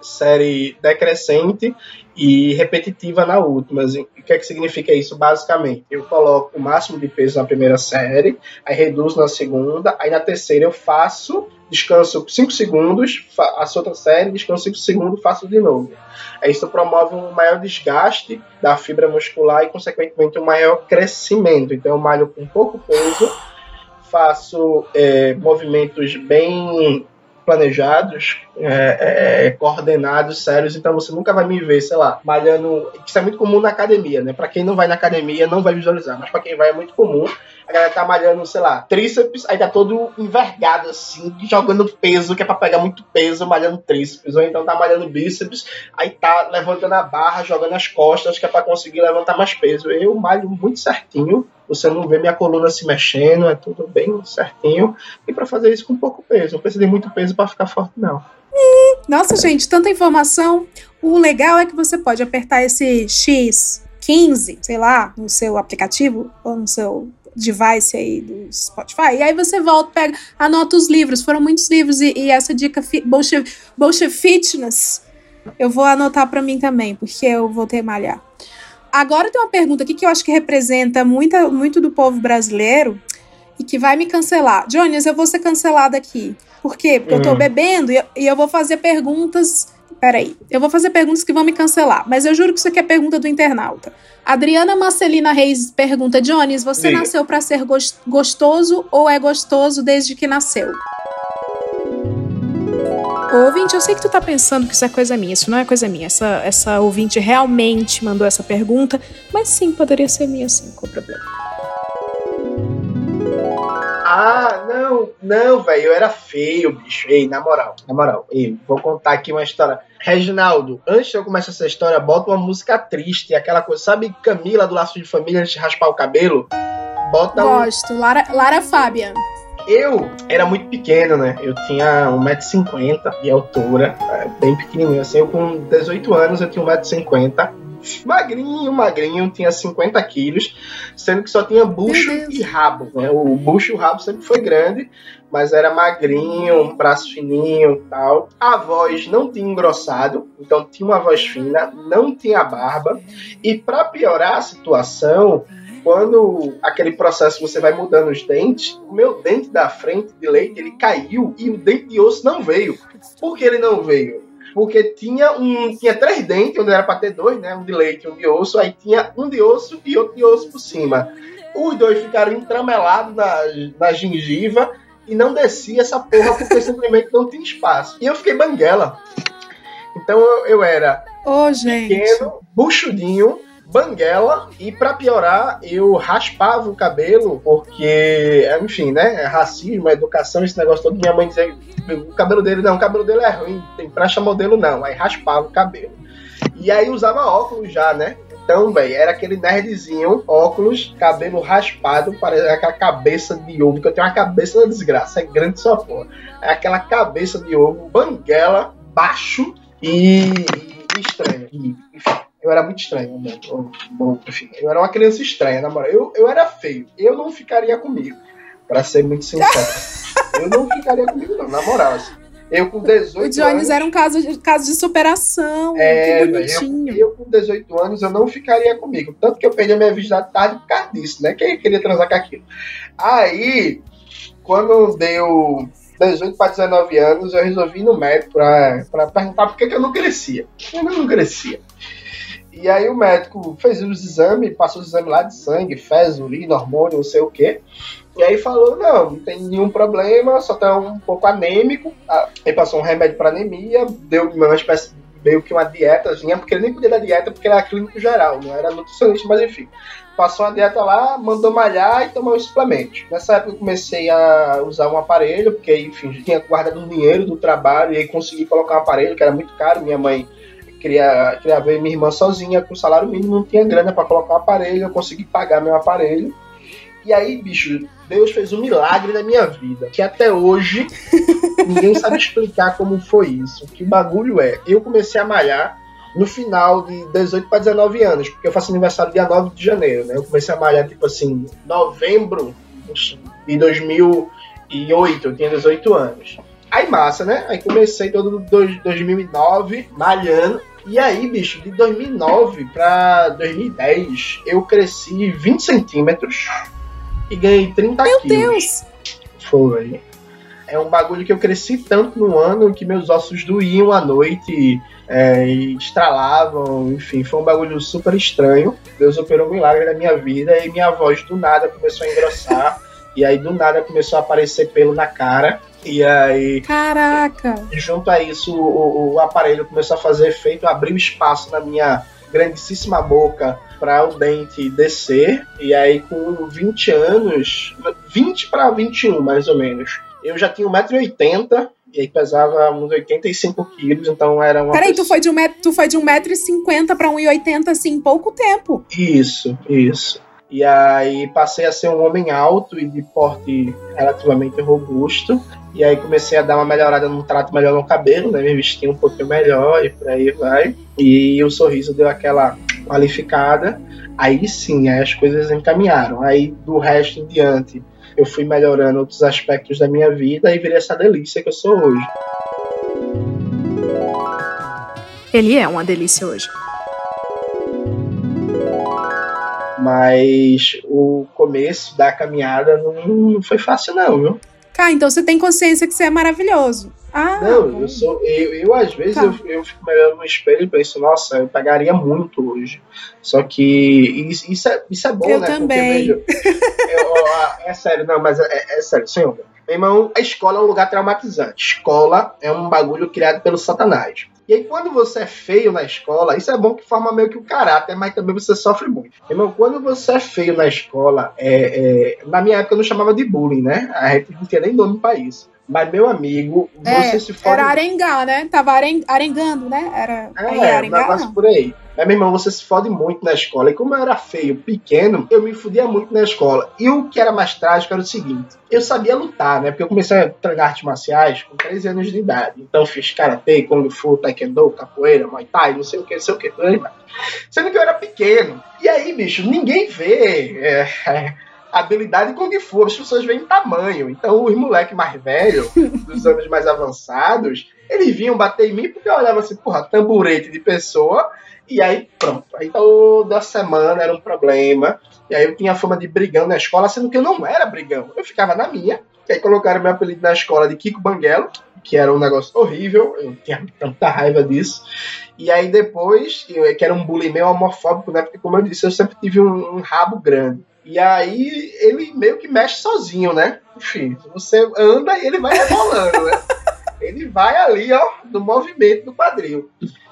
série decrescente e repetitiva na última. O que é que significa isso basicamente? Eu coloco o máximo de peso na primeira série, aí reduzo na segunda, aí na terceira eu faço, descanso 5 segundos, faço outra série, descanso 5 segundos, faço de novo. Aí isso promove um maior desgaste da fibra muscular e, consequentemente, um maior crescimento. Então eu malho com pouco peso, faço é, movimentos bem planejados, é, é, coordenados, sérios, então você nunca vai me ver, sei lá, malhando. Isso é muito comum na academia, né? Pra quem não vai na academia, não vai visualizar, mas pra quem vai é muito comum. A galera tá malhando, sei lá, tríceps, aí tá todo envergado assim, jogando peso, que é pra pegar muito peso, malhando tríceps, ou então tá malhando bíceps, aí tá levantando a barra, jogando as costas, que é pra conseguir levantar mais peso. Eu malho muito certinho, você não vê minha coluna se mexendo, é tudo bem certinho. E para fazer isso com pouco peso, não precisa de muito peso para ficar forte, não. Nossa, gente, tanta informação. O legal é que você pode apertar esse X15, sei lá, no seu aplicativo ou no seu device aí do Spotify. E aí você volta, pega, anota os livros. Foram muitos livros e, e essa dica Bolshe Fitness eu vou anotar para mim também, porque eu vou ter malhar. Agora tem uma pergunta aqui que eu acho que representa muita, muito do povo brasileiro e que vai me cancelar. Jones, eu vou ser cancelada aqui. Por quê? Porque hum. eu tô hum. bebendo e, e eu vou fazer perguntas Peraí, eu vou fazer perguntas que vão me cancelar, mas eu juro que isso aqui é pergunta do internauta. Adriana Marcelina Reis pergunta: Jones, você Diga. nasceu para ser gostoso ou é gostoso desde que nasceu? Ouvinte, eu sei que tu tá pensando que isso é coisa minha, isso não é coisa minha. Essa, essa ouvinte realmente mandou essa pergunta, mas sim, poderia ser minha sim, qual o problema? Ah, não, não, velho, eu era feio, bicho. Ei, na moral, na moral, ei, vou contar aqui uma história. Reginaldo, antes de eu começar essa história, bota uma música triste, aquela coisa, sabe Camila do Laço de Família antes de raspar o cabelo? Bota Gosto, um... Lara, Lara Fábia. Eu era muito pequeno, né? Eu tinha 1,50m de altura, é, bem pequenininho. Assim, eu com 18 anos eu tinha 1,50m. Magrinho, magrinho, tinha 50 quilos, sendo que só tinha bucho e rabo. Né? O bucho e o rabo sempre foi grande, mas era magrinho, um braço fininho e tal. A voz não tinha engrossado, então tinha uma voz fina, não tinha barba. E para piorar a situação, quando aquele processo você vai mudando os dentes, o meu dente da frente de leite ele caiu e o dente de osso não veio. Por que ele não veio? Porque tinha um tinha três dentes, onde era para ter dois, né? Um de leite e um de osso, aí tinha um de osso e outro de osso por cima. Os dois ficaram entramelados na, na gengiva e não descia essa porra porque simplesmente não tinha espaço. E eu fiquei banguela. Então eu, eu era oh, pequeno, buchudinho, banguela e para piorar eu raspava o cabelo porque enfim né é racismo é educação esse negócio todo minha mãe dizia o cabelo dele não o cabelo dele é ruim tem praxa modelo não aí raspava o cabelo e aí usava óculos já né então, velho, era aquele nerdzinho, óculos, cabelo raspado, parece aquela cabeça de ovo, que eu tenho uma cabeça da desgraça, é grande só porra. É aquela cabeça de ovo, banguela, baixo e, e estranho. E, enfim, eu era muito estranho, né? eu, enfim, eu era uma criança estranha, na moral. Eu, eu era feio. Eu não ficaria comigo, para ser muito sincero. eu não ficaria comigo, não, na moral. Assim. Eu com 18 anos. O Jones anos, era um caso de, caso de superação. É, que bonitinho. Eu, eu, com 18 anos eu não ficaria comigo. Tanto que eu perdi a minha virgindade tarde por causa disso, né? Quem queria transar com aquilo? Aí, quando deu 18 para 19 anos, eu resolvi ir no médico para perguntar por que, que eu não crescia. Eu não crescia. E aí o médico fez os exames, passou os exames lá de sangue, fezes, urina, hormônio, não sei o quê. E aí falou, não, não tem nenhum problema, só tá um pouco anêmico. Aí ah, passou um remédio para anemia, deu uma espécie meio que uma dietazinha, porque ele nem podia dar dieta porque era clínico geral, não era nutricionista, mas enfim. Passou uma dieta lá, mandou malhar e tomar um suplemento. Nessa época eu comecei a usar um aparelho, porque enfim, tinha guardado um dinheiro do trabalho e aí consegui colocar um aparelho que era muito caro, minha mãe queria, queria ver minha irmã sozinha com salário mínimo, não tinha grana para colocar um aparelho, eu consegui pagar meu aparelho. E aí, bicho, Deus fez um milagre na minha vida, que até hoje ninguém sabe explicar como foi isso. Que bagulho é? Eu comecei a malhar no final de 18 para 19 anos, porque eu faço aniversário dia 9 de janeiro, né? Eu comecei a malhar tipo assim, novembro de 2008, eu tinha 18 anos. Aí massa, né? Aí comecei todo 2009 malhando. E aí, bicho, de 2009 pra 2010, eu cresci 20 centímetros e ganhei 30 Meu quilos. Meu Deus! Foi. É um bagulho que eu cresci tanto no ano que meus ossos doíam à noite é, e estralavam, enfim, foi um bagulho super estranho. Deus operou um milagre na minha vida e minha voz do nada começou a engrossar. e aí do nada começou a aparecer pelo na cara. E aí. Caraca! Junto a isso, o, o aparelho começou a fazer efeito, abriu espaço na minha grandíssima boca para o dente descer. E aí, com 20 anos, 20 para 21 mais ou menos, eu já tinha 1,80m. E aí pesava uns 85 quilos, então era uma. Peraí, pessoa... tu foi de 1,50m tu foi de 1,50m pra 1,80m assim em pouco tempo. Isso, isso. E aí passei a ser um homem alto e de porte relativamente robusto. E aí comecei a dar uma melhorada no trato melhor no cabelo, né? Me vestir um pouquinho melhor e por aí vai. E o sorriso deu aquela qualificada. Aí sim, aí as coisas encaminharam. Aí do resto em diante, eu fui melhorando outros aspectos da minha vida e virei essa delícia que eu sou hoje. Ele é uma delícia hoje. Mas o começo da caminhada não, foi fácil, não, viu? Cara, então você tem consciência que você é maravilhoso. Ah, não, eu sou. Eu, eu às vezes tá. eu, eu fico melhorando no espelho e penso, nossa, eu pagaria muito hoje. Só que isso, isso, é, isso é bom, eu né? Também. Porque, veja, eu, é sério, não, mas é, é sério, senhor. Meu irmão, a escola é um lugar traumatizante. Escola é um bagulho criado pelo Satanás. E aí, quando você é feio na escola, isso é bom que forma meio que o caráter, mas também você sofre muito. Irmão, quando você é feio na escola, é, é, na minha época eu não chamava de bullying, né? A gente não tinha nem nome pra isso. Mas, meu amigo, é, você se fode. Era arengar, né? Tava arengando, né? Era é, arengar, negócio não. por aí. Mas, meu irmão, você se fode muito na escola. E como eu era feio, pequeno, eu me fudia muito na escola. E o que era mais trágico era o seguinte: eu sabia lutar, né? Porque eu comecei a treinar artes marciais com 13 anos de idade. Então, eu fiz karatê, kung fu, taekwondo, capoeira, muay thai, não sei o que, não sei o que. Sendo que eu era pequeno. E aí, bicho, ninguém vê. É, habilidade Kung Fu, as pessoas veem tamanho. Então, os moleques mais velhos, dos anos mais avançados, eles vinham bater em mim porque eu olhava assim, porra, tamborete de pessoa, e aí pronto. Aí toda semana era um problema. E aí eu tinha fama de brigão na escola, sendo que eu não era brigão. Eu ficava na minha. E aí colocaram meu apelido na escola de Kiko Banguelo, que era um negócio horrível. Eu tinha tanta raiva disso. E aí depois, que era um bullying meio homofóbico, né? Porque, como eu disse, eu sempre tive um, um rabo grande. E aí ele meio que mexe sozinho, né? Enfim, você anda e ele vai rebolando, né? Ele vai ali, ó, no movimento do quadril.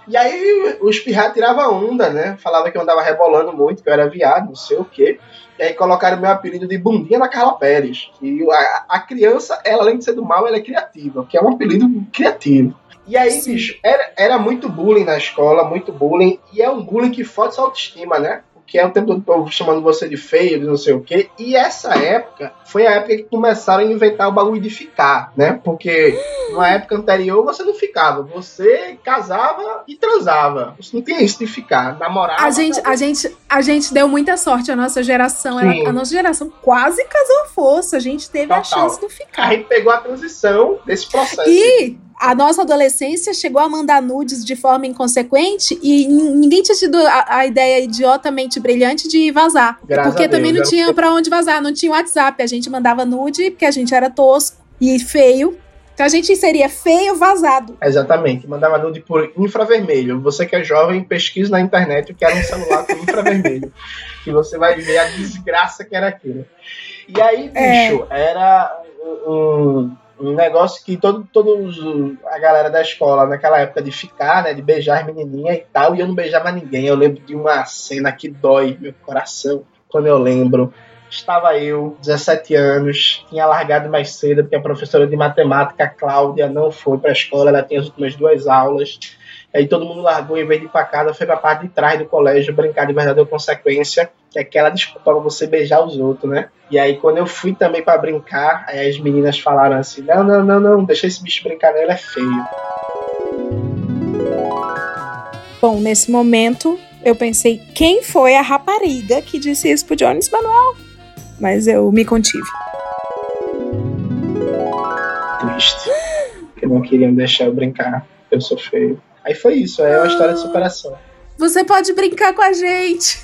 E aí os pirratas tiravam onda, né? Falava que eu andava rebolando muito, que eu era viado, não sei o quê. E aí colocaram meu apelido de Bundinha da Carla Pérez. E a, a criança, ela além de ser do mal, ela é criativa, que é um apelido criativo. E aí, Sim. bicho, era, era muito bullying na escola, muito bullying. E é um bullying que fode sua autoestima, né? Que é o tempo todo chamando você de feio, de não sei o quê. E essa época foi a época que começaram a inventar o bagulho de ficar, né? Porque na época anterior você não ficava, você casava e transava. Você não tinha isso de ficar, namorava. A gente, a gente, a gente deu muita sorte, a nossa geração, ela, a nossa geração quase casou força, a gente teve Total. a chance de ficar. A gente pegou a transição desse processo. E a nossa adolescência chegou a mandar nudes de forma inconsequente e ninguém tinha tido a, a ideia idiotamente brilhante de vazar. Graças porque também Deus, não tinha para onde vazar, não tinha WhatsApp. A gente mandava nude porque a gente era tosco e feio. Então a gente seria feio vazado. Exatamente, mandava nude por infravermelho. Você que é jovem, pesquisa na internet o que era um celular com infravermelho. que você vai ver a desgraça que era aquilo. E aí, é. bicho, é... era um um negócio que todo, todos a galera da escola naquela época de ficar, né, de beijar as menininhas e tal, e eu não beijava ninguém. Eu lembro de uma cena que dói meu coração quando eu lembro. Estava eu, 17 anos, tinha largado mais cedo porque a professora de matemática, Cláudia, não foi para a escola, ela tinha as últimas duas aulas. Aí todo mundo largou, em vez de ir para casa, foi para a parte de trás do colégio brincar de verdade ou consequência, que é aquela desculpa pra você beijar os outros, né? E aí quando eu fui também para brincar, aí as meninas falaram assim: não, não, não, não, deixa esse bicho brincar, não, ele é feio. Bom, nesse momento eu pensei, quem foi a rapariga que disse isso pro Jones Manuel? Mas eu me contive. Triste. que não queriam deixar eu brincar. Eu sou feio. Aí foi isso, é uma história de superação. Você pode brincar com a gente.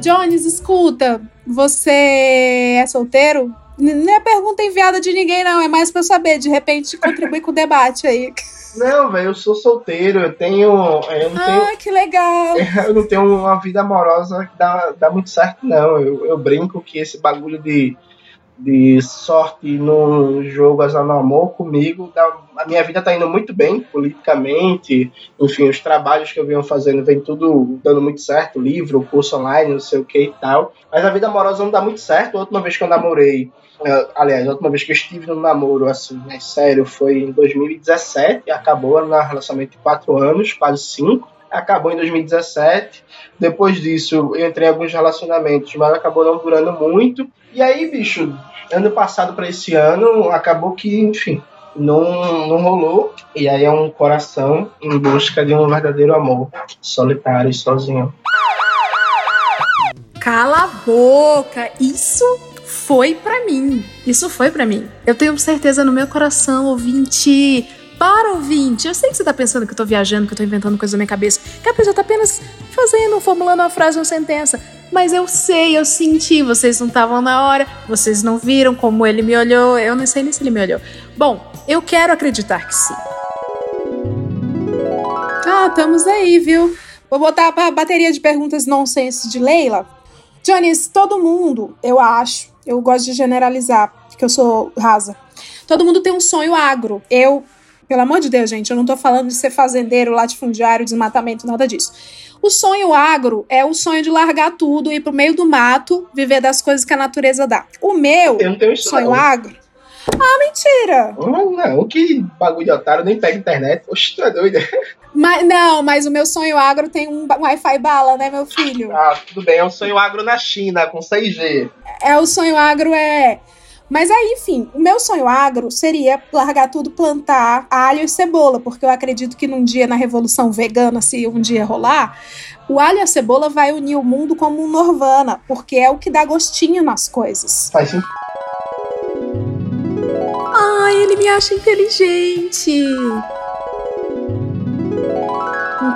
Jones, escuta, você é solteiro? Não é pergunta enviada de ninguém, não. É mais pra eu saber. De repente, contribuir com o debate aí. Não, velho, eu sou solteiro, eu tenho. Eu não ah, tenho, que legal! Eu não tenho uma vida amorosa que dá, dá muito certo, não. Eu, eu brinco que esse bagulho de, de sorte no jogo Azar no Amor comigo a minha vida tá indo muito bem politicamente, enfim, os trabalhos que eu venho fazendo vem tudo dando muito certo, livro, curso online, não sei o que e tal. Mas a vida amorosa não dá muito certo. A última vez que eu namorei, uh, aliás, a última vez que eu estive no namoro, assim, né, sério, foi em 2017, acabou no relacionamento de quatro anos, quase cinco acabou em 2017. Depois disso, eu entrei em alguns relacionamentos, mas acabou não durando muito. E aí, bicho, ano passado para esse ano, acabou que, enfim, não, não rolou. E aí é um coração em busca de um verdadeiro amor, solitário e sozinho. Cala a boca! Isso foi para mim. Isso foi para mim. Eu tenho certeza no meu coração, ouvinte para ouvinte, eu sei que você tá pensando que eu tô viajando, que eu tô inventando coisa na minha cabeça, que a pessoa tá apenas fazendo, formulando uma frase, uma sentença. Mas eu sei, eu senti, vocês não estavam na hora, vocês não viram como ele me olhou, eu não sei nem se ele me olhou. Bom, eu quero acreditar que sim. Ah, estamos aí, viu? Vou botar a bateria de perguntas nonsense de Leila. Jones, todo mundo, eu acho, eu gosto de generalizar, porque eu sou rasa. Todo mundo tem um sonho agro. Eu pelo amor de Deus, gente, eu não tô falando de ser fazendeiro, latifundiário, desmatamento, nada disso. O sonho agro é o sonho de largar tudo, ir pro meio do mato, viver das coisas que a natureza dá. O meu sonho não. agro. Ah, mentira! Não, não, que bagulho de otário, nem pega internet. Oxe, tu é doida. Mas, não, mas o meu sonho agro tem um Wi-Fi bala, né, meu filho? Ah, tudo bem, é um sonho agro na China, com 6G. É, o sonho agro é mas aí, enfim, o meu sonho agro seria largar tudo, plantar alho e cebola, porque eu acredito que num dia na revolução vegana, se um dia rolar, o alho e a cebola vai unir o mundo como um Norvana, porque é o que dá gostinho nas coisas. Faz sim. Ai, ele me acha inteligente.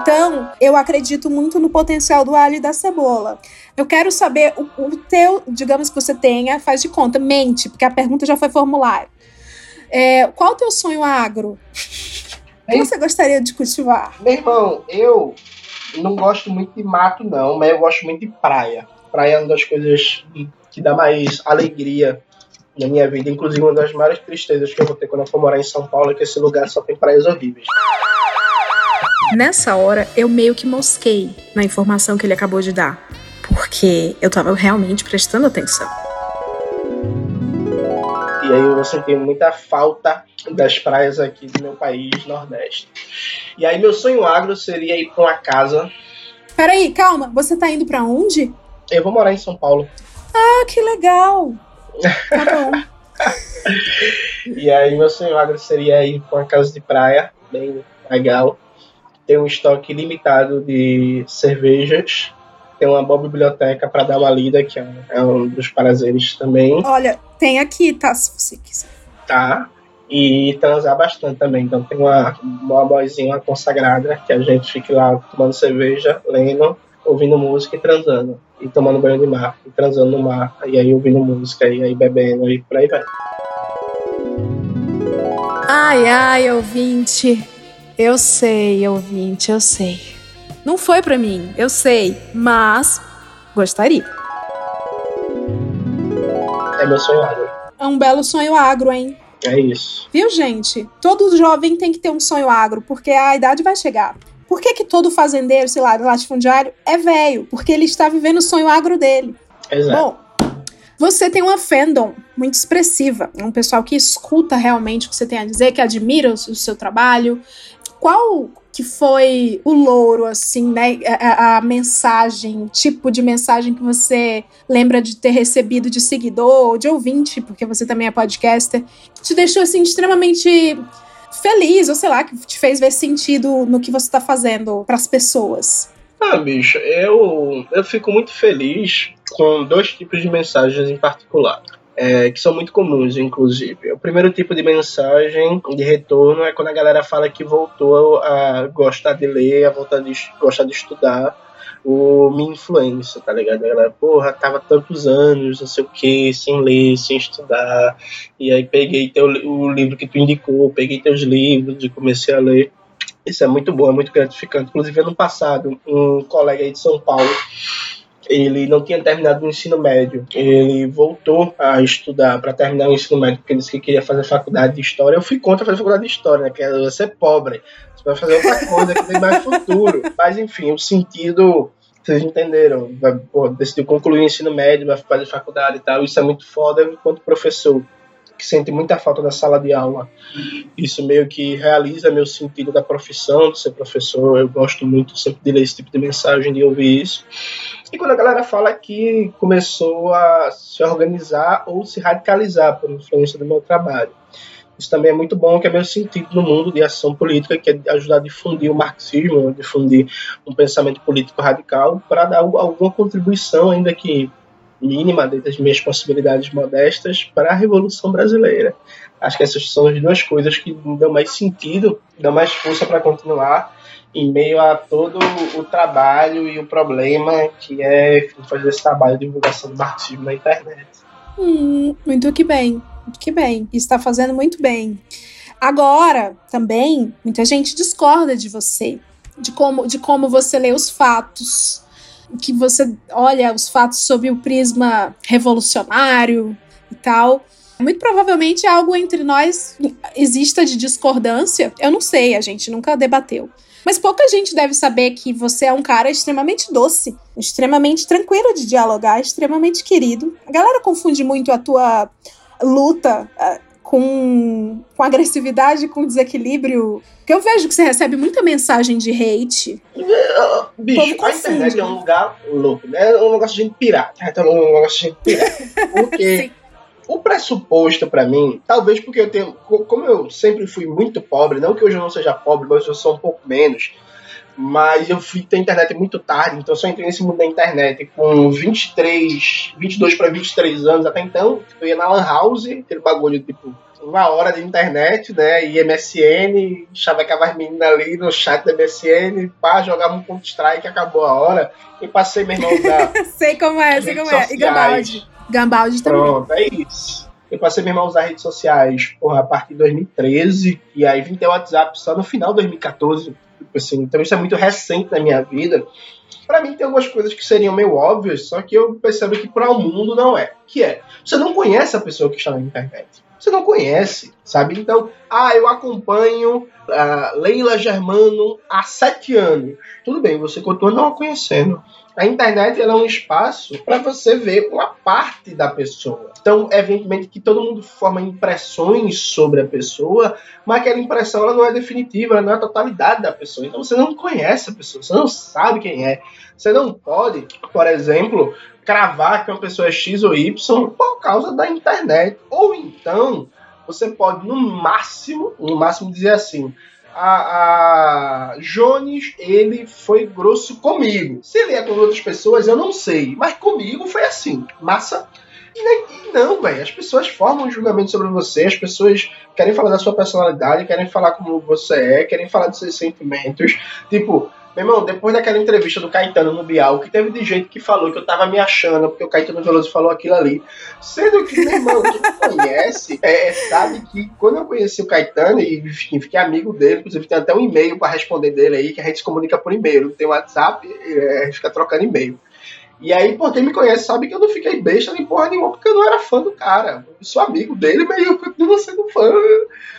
Então, eu acredito muito no potencial do alho e da cebola. Eu quero saber o, o teu, digamos que você tenha, faz de conta, mente, porque a pergunta já foi formulário. É, qual o teu sonho agro? O que você gostaria de cultivar? Meu irmão, eu não gosto muito de mato, não, mas eu gosto muito de praia. Praia é uma das coisas que dá mais alegria na minha vida. Inclusive, uma das maiores tristezas que eu vou ter quando eu for morar em São Paulo é que esse lugar só tem praias horríveis. Nessa hora, eu meio que mosquei na informação que ele acabou de dar, porque eu tava realmente prestando atenção. E aí eu senti muita falta das praias aqui do meu país, Nordeste. E aí meu sonho agro seria ir pra uma casa. Peraí, calma, você tá indo para onde? Eu vou morar em São Paulo. Ah, que legal! Tá bom. e aí meu sonho agro seria ir pra uma casa de praia, bem legal tem um estoque limitado de cervejas, tem uma boa biblioteca para dar uma lida, que é, é um dos prazeres também. Olha, tem aqui, tá? Se você quiser. Tá. E transar bastante também. Então tem uma, uma boizinha consagrada que a gente fica lá tomando cerveja, lendo, ouvindo música e transando. E tomando banho de mar, e transando no mar, e aí ouvindo música, e aí bebendo, e por aí vai. Ai, ai, ouvinte. Eu sei, ouvinte, eu sei. Não foi para mim, eu sei, mas gostaria. É meu sonho agro. É um belo sonho agro, hein? É isso. Viu, gente? Todo jovem tem que ter um sonho agro, porque a idade vai chegar. Por que, que todo fazendeiro, sei lá, latifundiário é velho? Porque ele está vivendo o sonho agro dele. Exato. Bom, você tem uma fandom muito expressiva, um pessoal que escuta realmente o que você tem a dizer, que admira o seu trabalho, qual que foi o louro, assim, né? A, a, mensagem, tipo de mensagem que você lembra de ter recebido de seguidor ou de ouvinte, porque você também é podcaster, te deixou, assim, extremamente feliz, ou sei lá, que te fez ver sentido no que você está fazendo para as pessoas? Ah, bicho, eu, eu fico muito feliz com dois tipos de mensagens em particular é, que são muito comuns, inclusive. O primeiro tipo de mensagem de retorno é quando a galera fala que voltou a gostar de ler, a voltar de gostar de estudar o Me Influência, tá ligado? A galera, porra, tava tantos anos, não sei o que, sem ler, sem estudar, e aí peguei teu, o livro que tu indicou, peguei teus livros e comecei a ler. Isso é muito bom, é muito gratificante. Inclusive, ano passado, um colega aí de São Paulo ele não tinha terminado o ensino médio. Ele voltou a estudar para terminar o ensino médio, porque ele disse que queria fazer faculdade de história. Eu fui contra fazer faculdade de história, né? Que era ser pobre. Você vai fazer outra coisa que tem mais futuro. Mas enfim, o sentido vocês entenderam, pô, decidiu concluir o ensino médio, vai fazer faculdade e tal, isso é muito foda enquanto professor, que sente muita falta da sala de aula. Isso meio que realiza meu sentido da profissão, de ser professor, eu gosto muito sempre de ler esse tipo de mensagem, de ouvir isso. E quando a galera fala que começou a se organizar ou se radicalizar por influência do meu trabalho. Isso também é muito bom, que é meu sentido no mundo de ação política, que é ajudar a difundir o marxismo, difundir um pensamento político radical, para dar alguma contribuição, ainda que mínima, dentro das minhas possibilidades modestas, para a Revolução Brasileira. Acho que essas são as duas coisas que dão mais sentido, dão mais força para continuar em meio a todo o trabalho e o problema que é fazer esse trabalho de divulgação do marxismo na internet. Hum, muito que bem. Que bem, está fazendo muito bem. Agora, também, muita gente discorda de você, de como, de como você lê os fatos, que você olha os fatos sob o prisma revolucionário e tal. Muito provavelmente algo entre nós exista de discordância. Eu não sei, a gente nunca debateu. Mas pouca gente deve saber que você é um cara extremamente doce, extremamente tranquilo de dialogar, extremamente querido. A galera confunde muito a tua luta uh, com, com agressividade, com desequilíbrio. Porque eu vejo que você recebe muita mensagem de hate. Bicho, a internet é um lugar louco, né? É um negócio de gente pirar. É um negócio de gente pirar. Porque o pressuposto para mim, talvez porque eu tenho. Como eu sempre fui muito pobre, não que hoje eu não seja pobre, mas eu sou um pouco menos mas eu fui ter internet muito tarde, então eu só entrei nesse mundo da internet com 23, 22 para 23 anos. Até então, eu ia na Lan House, aquele bagulho tipo uma hora de internet, né? E MSN, chavecava as meninas ali no chat da MSN, pá, jogava um Counter-Strike, acabou a hora. E passei, meu irmão, da. sei como é, sei como é. E Gambaldi. Gambaldi também. Pronto, é isso. Eu passei meu irmão a usar redes sociais porra, a partir de 2013, e aí vim ter o WhatsApp só no final de 2014. Tipo assim, então isso é muito recente na minha vida. Para mim tem algumas coisas que seriam meio óbvias, só que eu percebo que para o mundo não é. Que é, você não conhece a pessoa que está na internet. Você não conhece, sabe? Então, ah, eu acompanho a Leila Germano há sete anos. Tudo bem, você continua não a conhecendo. A internet é um espaço para você ver uma parte da pessoa. Então, evidentemente que todo mundo forma impressões sobre a pessoa, mas aquela impressão ela não é definitiva, ela não é a totalidade da pessoa. Então você não conhece a pessoa, você não sabe quem é. Você não pode, por exemplo, cravar que uma pessoa é X ou Y por causa da internet. Ou então, você pode, no máximo, no máximo dizer assim, a, a Jones, ele foi grosso comigo. Se ele é com outras pessoas, eu não sei. Mas comigo foi assim. Massa. E não, velho. As pessoas formam um julgamento sobre você, as pessoas querem falar da sua personalidade, querem falar como você é, querem falar dos seus sentimentos. Tipo, meu irmão, depois daquela entrevista do Caetano no Bial, que teve de gente que falou que eu tava me achando, porque o Caetano Veloso falou aquilo ali. Sendo que, meu irmão, quem conhece é, sabe que quando eu conheci o Caetano e enfim, fiquei amigo dele, inclusive tem até um e-mail para responder dele aí, que a gente se comunica por e-mail. Tem WhatsApp, é, a gente fica trocando e-mail. E aí, pô, quem me conhece sabe que eu não fiquei besta nem porra nenhuma, porque eu não era fã do cara. Eu sou amigo dele, mas eu continuo sendo fã.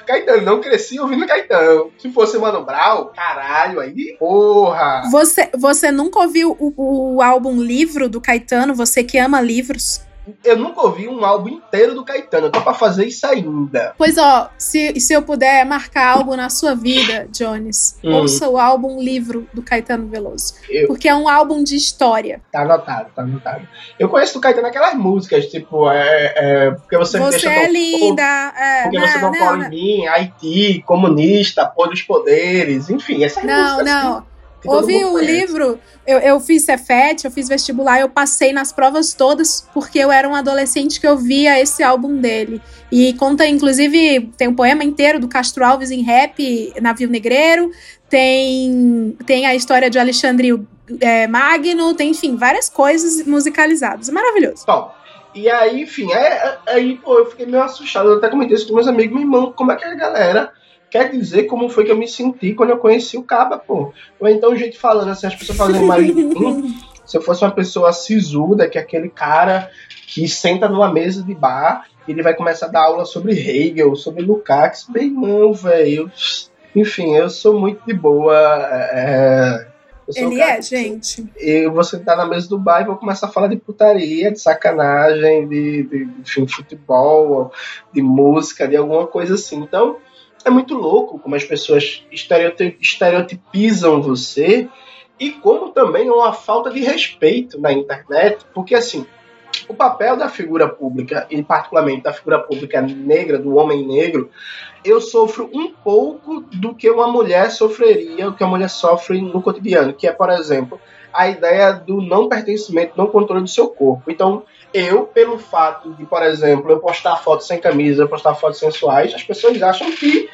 Caetano, não cresci ouvindo Caetano. Se fosse Mano Brown, caralho, aí, porra. Você, você nunca ouviu o, o álbum Livro do Caetano? Você que ama livros? Eu nunca ouvi um álbum inteiro do Caetano. Eu tô pra fazer isso ainda. Pois ó, se, se eu puder marcar algo na sua vida, Jones, hum. ouça o álbum Livro do Caetano Veloso. Eu... Porque é um álbum de história. Tá anotado, tá anotado. Eu conheço do Caetano aquelas músicas, tipo, é, é porque você, você me deixa é linda. É, porque não, você não, não cola em mim, Haiti, comunista, pôr dos poderes, enfim, essas não, músicas. Não, não. Assim, Ouvi o livro, eu, eu fiz Cefet, eu fiz vestibular, eu passei nas provas todas porque eu era um adolescente que eu via esse álbum dele. E conta, inclusive, tem um poema inteiro do Castro Alves em rap, Navio Negreiro, tem, tem a história de Alexandre é, Magno, tem, enfim, várias coisas musicalizadas. Maravilhoso. Bom, e aí, enfim, é, é, aí, pô, eu fiquei meio assustado. Eu até comentei isso com meus amigos, meu irmão, como é que a galera quer dizer como foi que eu me senti quando eu conheci o Caba, pô. Ou então gente falando assim, as pessoas fazendo mais de mim, Se eu fosse uma pessoa sisuda, que é aquele cara que senta numa mesa de bar e ele vai começar a dar aula sobre Hegel, sobre Lukács, bem não, velho. Enfim, eu sou muito de boa. É, ele é, gente. Eu vou sentar na mesa do bar e vou começar a falar de putaria, de sacanagem, de, de, de futebol, de música, de alguma coisa assim. Então, é muito louco como as pessoas estereotipizam você e como também é uma falta de respeito na internet, porque assim, o papel da figura pública, e particularmente da figura pública negra, do homem negro, eu sofro um pouco do que uma mulher sofreria, o que a mulher sofre no cotidiano, que é, por exemplo, a ideia do não pertencimento, não controle do seu corpo. Então, eu, pelo fato de, por exemplo, eu postar fotos sem camisa, eu postar fotos sensuais, as pessoas acham que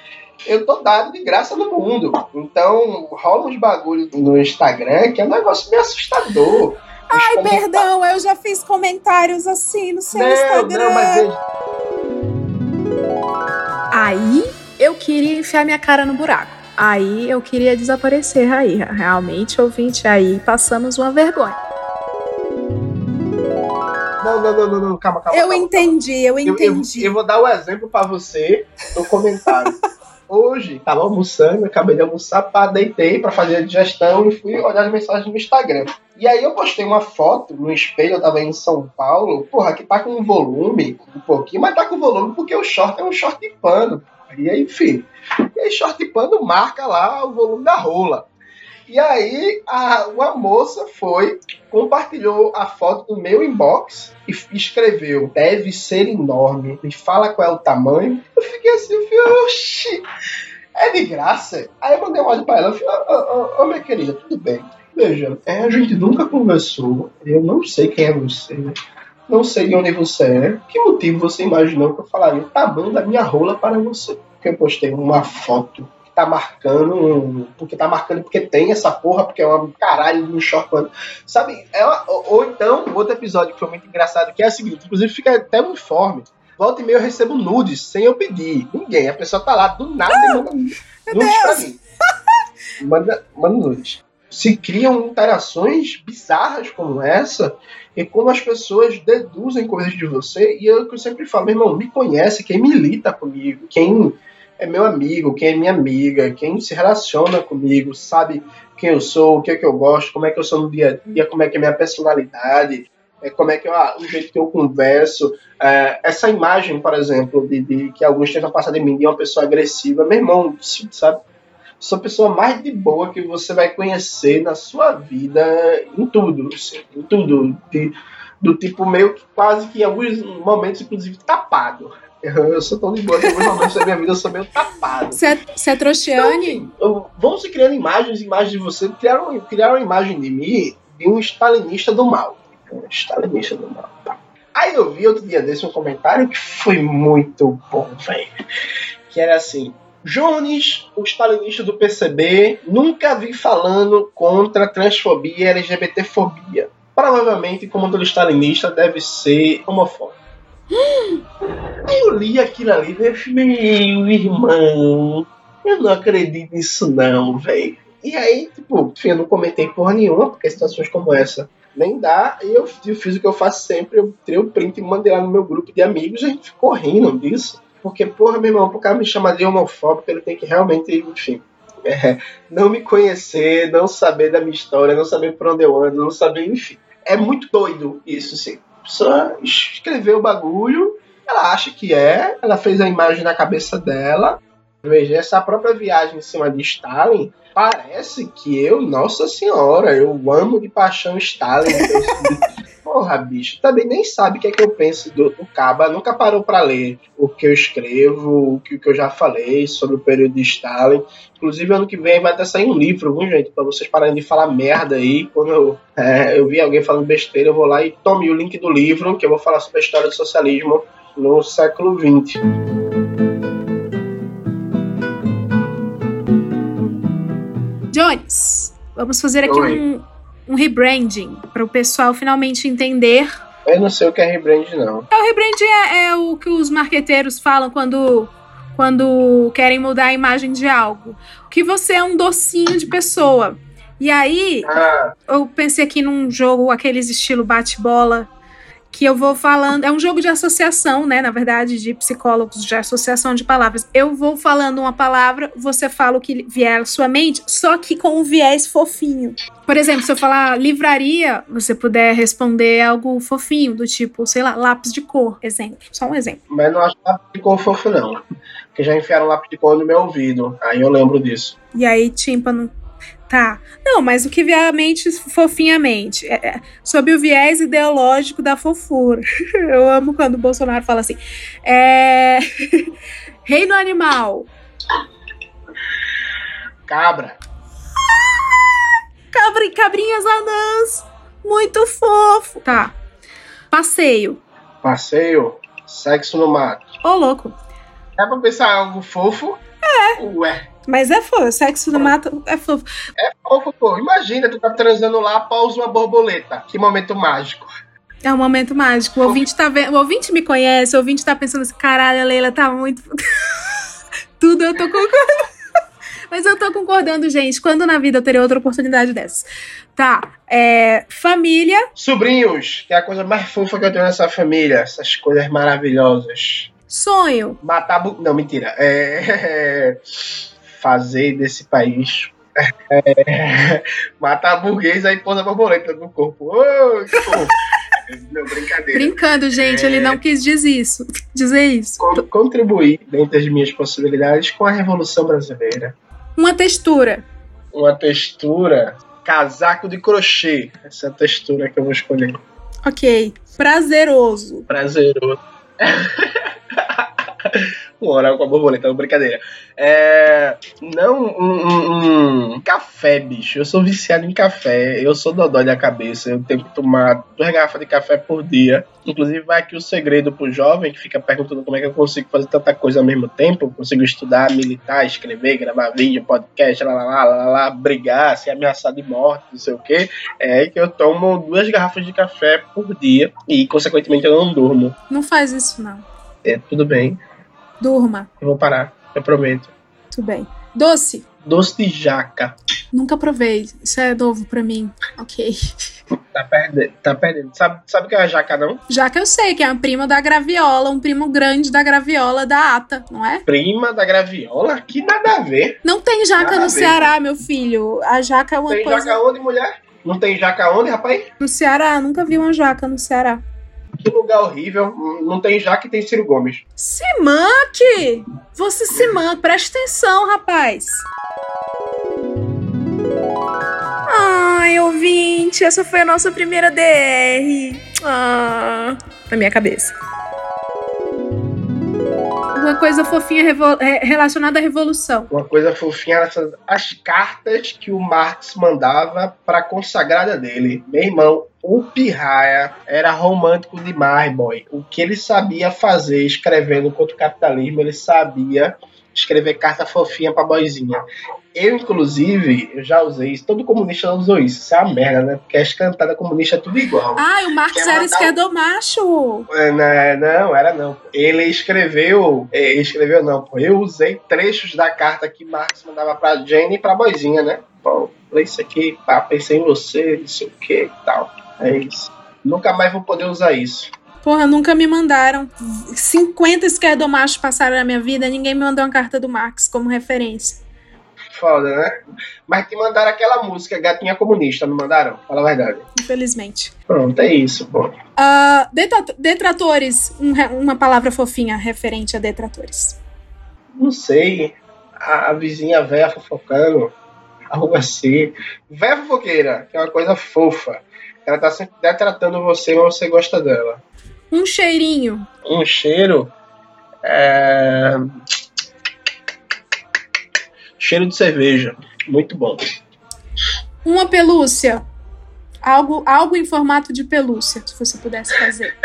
eu tô dado de graça no mundo. Então, rola uns bagulho no Instagram que é um negócio meio assustador. Ai, perdão, eu já fiz comentários assim no seu não, Instagram. Não, mas... Aí eu queria enfiar minha cara no buraco. Aí eu queria desaparecer aí. Realmente, ouvinte, aí passamos uma vergonha. Não, não, não, não, não. calma, calma. Eu calma, entendi, calma. eu entendi. Eu, eu, eu, vou dar o um exemplo para você no comentário. Hoje, tava almoçando, acabei de almoçar, pá, deitei para fazer a digestão e fui olhar as mensagens no Instagram. E aí eu postei uma foto no espelho, eu tava em São Paulo, porra, que tá com um volume, um pouquinho, mas tá com volume porque o short é um short de pano. E aí, enfim. E aí, short de pano marca lá o volume da rola. E aí a, uma moça foi, compartilhou a foto do meu inbox e escreveu: deve ser enorme. Me fala qual é o tamanho. Eu fiquei assim, oxi, é de graça. Aí eu mandei um áudio pra ela, eu falei, ô, minha querida, tudo bem. Veja, é, a gente nunca conversou, eu não sei quem é você, não sei de onde você é. Que motivo você imaginou que eu falaria o tamanho da minha rola para você? Porque eu postei uma foto tá marcando, porque tá marcando porque tem essa porra, porque é uma caralho de um short Sabe? É uma, ou, então, outro episódio que foi muito engraçado, que é o seguinte, inclusive fica até uniforme. Volta e meia eu recebo nudes sem eu pedir. Ninguém. A pessoa tá lá do nada e manda nudes pra mim. Manda, manda nudes. Se criam interações bizarras como essa, e como as pessoas deduzem coisas de você, e eu, eu sempre falo, meu irmão, me conhece, quem milita comigo, quem é meu amigo, quem é minha amiga, quem se relaciona comigo, sabe quem eu sou, o que é que eu gosto, como é que eu sou no dia a dia, como é que é minha personalidade, é, como é que eu, ah, o jeito que eu converso. É, essa imagem, por exemplo, de, de, que alguns tentam passar de mim de uma pessoa agressiva, meu irmão, sabe? Sou a pessoa mais de boa que você vai conhecer na sua vida em tudo, em tudo. De, do tipo meio que quase que em alguns momentos, inclusive, tapado. Eu sou tão de boa que momentos da minha vida eu sou meio tapado. Você é, é trouxiane? Então, vão se criando imagens, imagens de você. Criaram, criaram uma imagem de mim de um stalinista do mal. Um stalinista do mal. Tá. Aí eu vi outro dia desse um comentário que foi muito bom, velho. Que era assim: Jones, o stalinista do PCB, nunca vi falando contra transfobia e LGBTfobia. Provavelmente, como todo stalinista, deve ser homofóbico. Eu li aquilo ali e falei, meu irmão, eu não acredito nisso não, velho. E aí, tipo, eu não comentei porra nenhuma, porque situações como essa nem dá. E eu, eu fiz o que eu faço sempre, eu tirei o print e mandei lá no meu grupo de amigos e a gente ficou rindo disso. Porque, porra, meu irmão, pro cara me chamar de homofóbico, ele tem que realmente, enfim, é, não me conhecer, não saber da minha história, não saber por onde eu ando, não saber, enfim. É muito doido isso, sim pessoa escreveu o bagulho, ela acha que é, ela fez a imagem na cabeça dela. Veja, essa própria viagem em cima de Stalin, parece que eu, nossa senhora, eu amo de paixão Stalin. Porra, bicho, também nem sabe o que é que eu penso do, do Caba, nunca parou para ler o que eu escrevo, o que, o que eu já falei sobre o período de Stalin. Inclusive, ano que vem vai até sair um livro, viu, gente? Pra vocês pararem de falar merda aí. Quando eu, é, eu vi alguém falando besteira, eu vou lá e tome o link do livro, que eu vou falar sobre a história do socialismo no século XX. Jones, vamos fazer aqui um, um rebranding para o pessoal finalmente entender. Eu não sei o que é rebranding, não. É, o rebranding é, é o que os marqueteiros falam quando quando querem mudar a imagem de algo. Que você é um docinho de pessoa. E aí, Ah, eu pensei aqui num jogo, aqueles estilo bate-bola, que eu vou falando. É um jogo de associação, né? Na verdade, de psicólogos, de associação de palavras. Eu vou falando uma palavra, você fala o que vier à sua mente, só que com um viés fofinho. Por exemplo, se eu falar livraria, você puder responder algo fofinho, do tipo, sei lá, lápis de cor, exemplo. Só um exemplo. mas não acho lápis de cor fofo, não. Porque já enfiaram lápis de cor no meu ouvido. Aí eu lembro disso. E aí, tímpano. Tá. Não, mas o que vier à mente, fofinhamente. É, é, sob o viés ideológico da fofura. Eu amo quando o Bolsonaro fala assim. É... Reino animal. Cabra. Cabri, cabrinhas anãs. Muito fofo. Tá. Passeio. Passeio. Sexo no mato. Ô, louco. É pra pensar algo fofo? É. Ué. Mas é fofo. Sexo no mato é fofo. É fofo, pô. Imagina, tu tá transando lá, pausa uma borboleta. Que momento mágico. É um momento mágico. O ouvinte tá vendo. O ouvinte me conhece, o ouvinte tá pensando assim: caralho, a Leila tá muito. Tudo eu tô concordando. Mas eu tô concordando, gente. Quando na vida eu teria outra oportunidade dessas? Tá. É, família. Sobrinhos, que é a coisa mais fofa que eu tenho nessa família. Essas coisas maravilhosas. Sonho. Matar. Bu... Não, mentira. É. Fazer desse país. É... Matar burguês aí pôr a borboleta no corpo. Fofo. Não, brincadeira. Brincando, gente, É. ele não quis dizer isso. Dizer isso. Con- Contribuir dentro das minhas possibilidades com a Revolução Brasileira. Uma textura. Uma textura. Casaco de crochê. Essa é a textura que eu vou escolher. Ok. Prazeroso. Prazeroso. Um oral com a borboleta, não, brincadeira. É, não um, um- um café, bicho. Eu sou viciado em café. Eu sou dodói da cabeça. Eu tenho que tomar duas garrafas de café por dia. Inclusive, vai aqui o segredo pro jovem que fica perguntando como é que eu consigo fazer tanta coisa ao mesmo tempo. Eu consigo estudar, militar, escrever, gravar vídeo, podcast, lá, lá, lá, lá, lá, brigar, ser ameaçado de morte, não sei o que. É que eu tomo duas garrafas de café por dia e, consequentemente, eu não durmo. Não faz isso, não. É, tudo bem. Durma. Eu vou parar, eu prometo. Tudo bem. Doce. Doce de jaca. Nunca provei. Isso é novo pra mim. Ok. Tá perdendo. Tá perdendo. Sabe, sabe o que é a jaca, não? Que eu sei que é uma prima da graviola, um primo grande da graviola da ata, não é? Prima da graviola? Que nada a ver. Não tem jaca Nada no. Ceará, meu filho. A jaca é uma Tem coisa. jaca onde, mulher? Não tem jaca onde, rapaz? No Ceará, nunca vi uma jaca no Ceará. Que lugar horrível. Não tem jaca e tem Ciro Gomes. Se manque! Você se manque, preste atenção, rapaz. Ai, ouvinte, essa foi a nossa primeira DR. Ah, na minha cabeça. Uma coisa fofinha relacionada à revolução. Uma coisa fofinha, essas, as cartas que o Marx mandava pra consagrada dele. Meu irmão, o Pirraia era romântico demais, boy. O que ele sabia fazer escrevendo contra o capitalismo, ele sabia escrever carta fofinha pra boizinha. Eu, inclusive, eu já usei isso. Todo comunista usou isso. Isso é uma merda, né? Porque as cantadas comunistas é tudo igual. Ai, o Marx era esquerdomacho. É, né, Não, era não. Ele escreveu. é, Ele escreveu não, pô. Eu usei trechos da carta que Marx mandava pra Jane e pra Boizinha, né? Pô, lê isso aqui, pá, pensei em você, não sei o que e tal. É isso. Nunca mais vou poder usar isso. Porra, nunca me mandaram. 50 esquerdomachos passaram na minha vida, ninguém me mandou uma carta do Marx como referência. Foda, né? Mas te mandaram aquela música, Gatinha Comunista, não mandaram? Fala a verdade. Infelizmente. Pronto, é isso, pô. Detra- detratores. um re- uma palavra fofinha referente a detratores. Não sei. A, a vizinha velha fofocando. Algo assim. Véia fofoqueira, que é uma coisa fofa. Ela tá sempre detratando você, mas você gosta dela. Um cheirinho. um cheiro. é, Cheiro de cerveja. Muito bom. Uma pelúcia. Algo, algo em formato de pelúcia, se você pudesse fazer.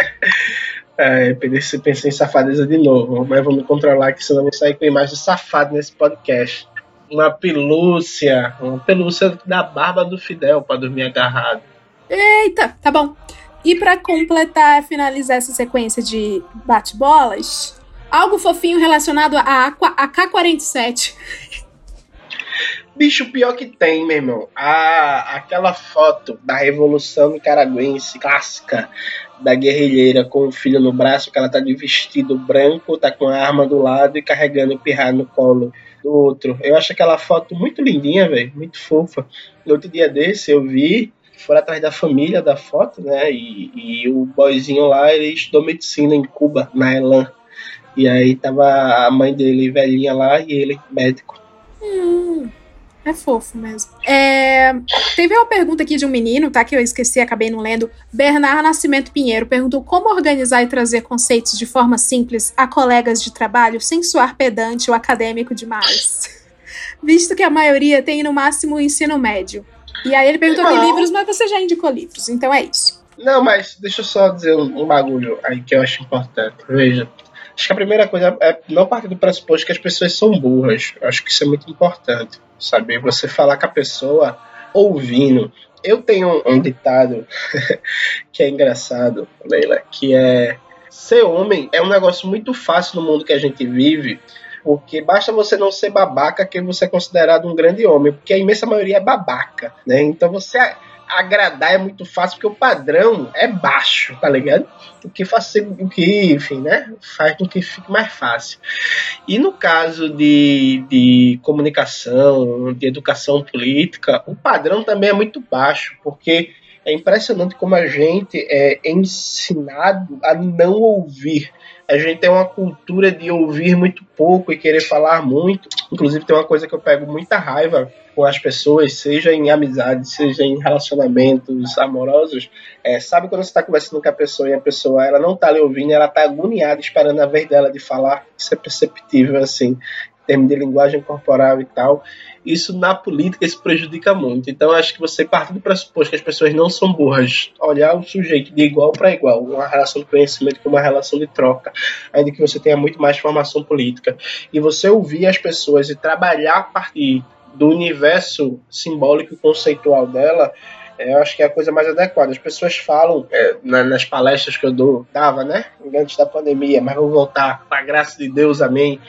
É, pensei, pensei em safadeza de novo, mas vou me controlar que senão eu vou sair com imagem de safado nesse podcast. Uma pelúcia. Uma pelúcia da barba do Fidel pra dormir agarrado. Eita, tá bom. E pra completar, finalizar essa sequência de bate-bolas, algo fofinho relacionado a, Aqua- a K-47. Bicho, pior que tem, meu irmão. A, aquela foto da Revolução Nicaragüense clássica da guerrilheira com o filho no braço, que ela tá de vestido branco, tá com a arma do lado e carregando o pirra no colo do outro. Eu acho aquela foto muito lindinha, velho, muito fofa. No outro dia desse eu vi, foram atrás da família da foto, né? E, e o boyzinho lá, ele estudou medicina em Cuba, na Elan. E aí tava a mãe dele velhinha lá e ele médico. Hum, é fofo mesmo. É, teve uma pergunta aqui de um menino, tá? Que eu esqueci, acabei não lendo. Bernard Nascimento Pinheiro perguntou como organizar e trazer conceitos de forma simples a colegas de trabalho sem soar pedante ou acadêmico demais. Visto que a maioria tem no máximo o ensino médio. E aí ele perguntou não. que livros, mas você já indicou livros, então é isso. Não, mas deixa eu só dizer um, um bagulho aí que eu acho importante. Veja, Acho que a primeira coisa é não partir do pressuposto que as pessoas são burras. Acho que isso é muito importante. Saber você falar com a pessoa ouvindo. Eu tenho um ditado que é engraçado, Leila, que é ser homem é um negócio muito fácil no mundo que a gente vive, porque basta você não ser babaca que você é considerado um grande homem, porque a imensa maioria é babaca, né? Então você agradar é muito fácil porque o padrão é baixo, tá ligado? O que faz o que, enfim, né? Faz com que fique mais fácil. E no caso de, de comunicação, de educação política, o padrão também é muito baixo, porque é impressionante como a gente é ensinado a não ouvir a gente tem uma cultura de ouvir muito pouco e querer falar muito. Inclusive, tem uma coisa que eu pego muita raiva com as pessoas, seja em amizade, seja em relacionamentos amorosos. É, sabe quando você está conversando com a pessoa e a pessoa ela não está lhe ouvindo, ela está agoniada esperando a vez dela de falar? Isso é perceptível, assim, em termos de linguagem corporal e tal isso na política isso prejudica muito. Então acho que você parte do pressuposto que as pessoas não são burras, olhar o sujeito de igual para igual, uma relação de conhecimento como uma relação de troca, ainda que você tenha muito mais formação política, e você ouvir as pessoas e trabalhar a partir do universo simbólico e conceitual dela, eu acho que é a coisa mais adequada. As pessoas falam é, nas palestras que eu dou, dava, né? Antes da pandemia, mas vou voltar, com a graça de Deus, amém.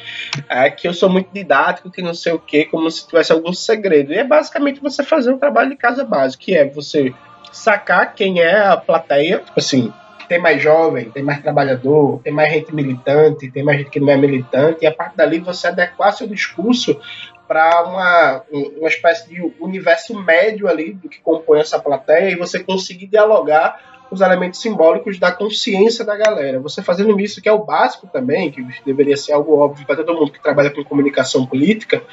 É, que eu sou muito didático, que não sei o quê, como se tivesse algum segredo. E é basicamente você fazer um trabalho de casa básico, que é você sacar quem é a plateia, tipo assim, tem mais jovem, tem mais trabalhador, tem mais gente militante, tem mais gente que não é militante, e a partir dali você adequar seu discurso para uma, uma espécie de universo médio ali do que compõe essa plateia e você conseguir dialogar com os elementos simbólicos da consciência da galera. Você fazendo isso, que é o básico também, que deveria ser algo óbvio para todo mundo que trabalha com comunicação política,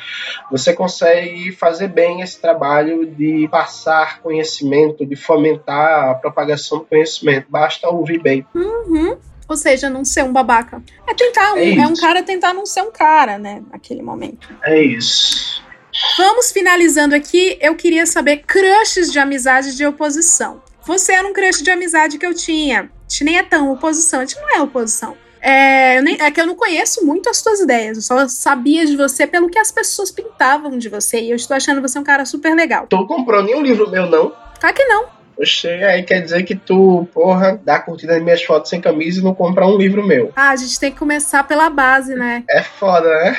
você consegue fazer bem esse trabalho de passar conhecimento, de fomentar a propagação do conhecimento. Basta ouvir bem. Uhum. Ou seja, não ser um babaca. É tentar um, é, é, um cara tentar não ser um cara, né? Naquele momento. É isso. Vamos finalizando aqui. Eu queria saber crushes de amizade de oposição. Você era um crush de amizade que eu tinha. A gente nem é tão oposição, a gente não é oposição. É, nem, é, que eu não conheço muito as suas ideias, eu só sabia de você pelo que as pessoas pintavam de você. E eu estou achando você um cara super legal. Tu comprou nenhum livro meu, não? Claro que não. Oxê, aí quer dizer que tu, porra, dá curtida nas minhas fotos sem camisa e não compra um livro meu. Ah, a gente tem que começar pela base, né? É foda, né?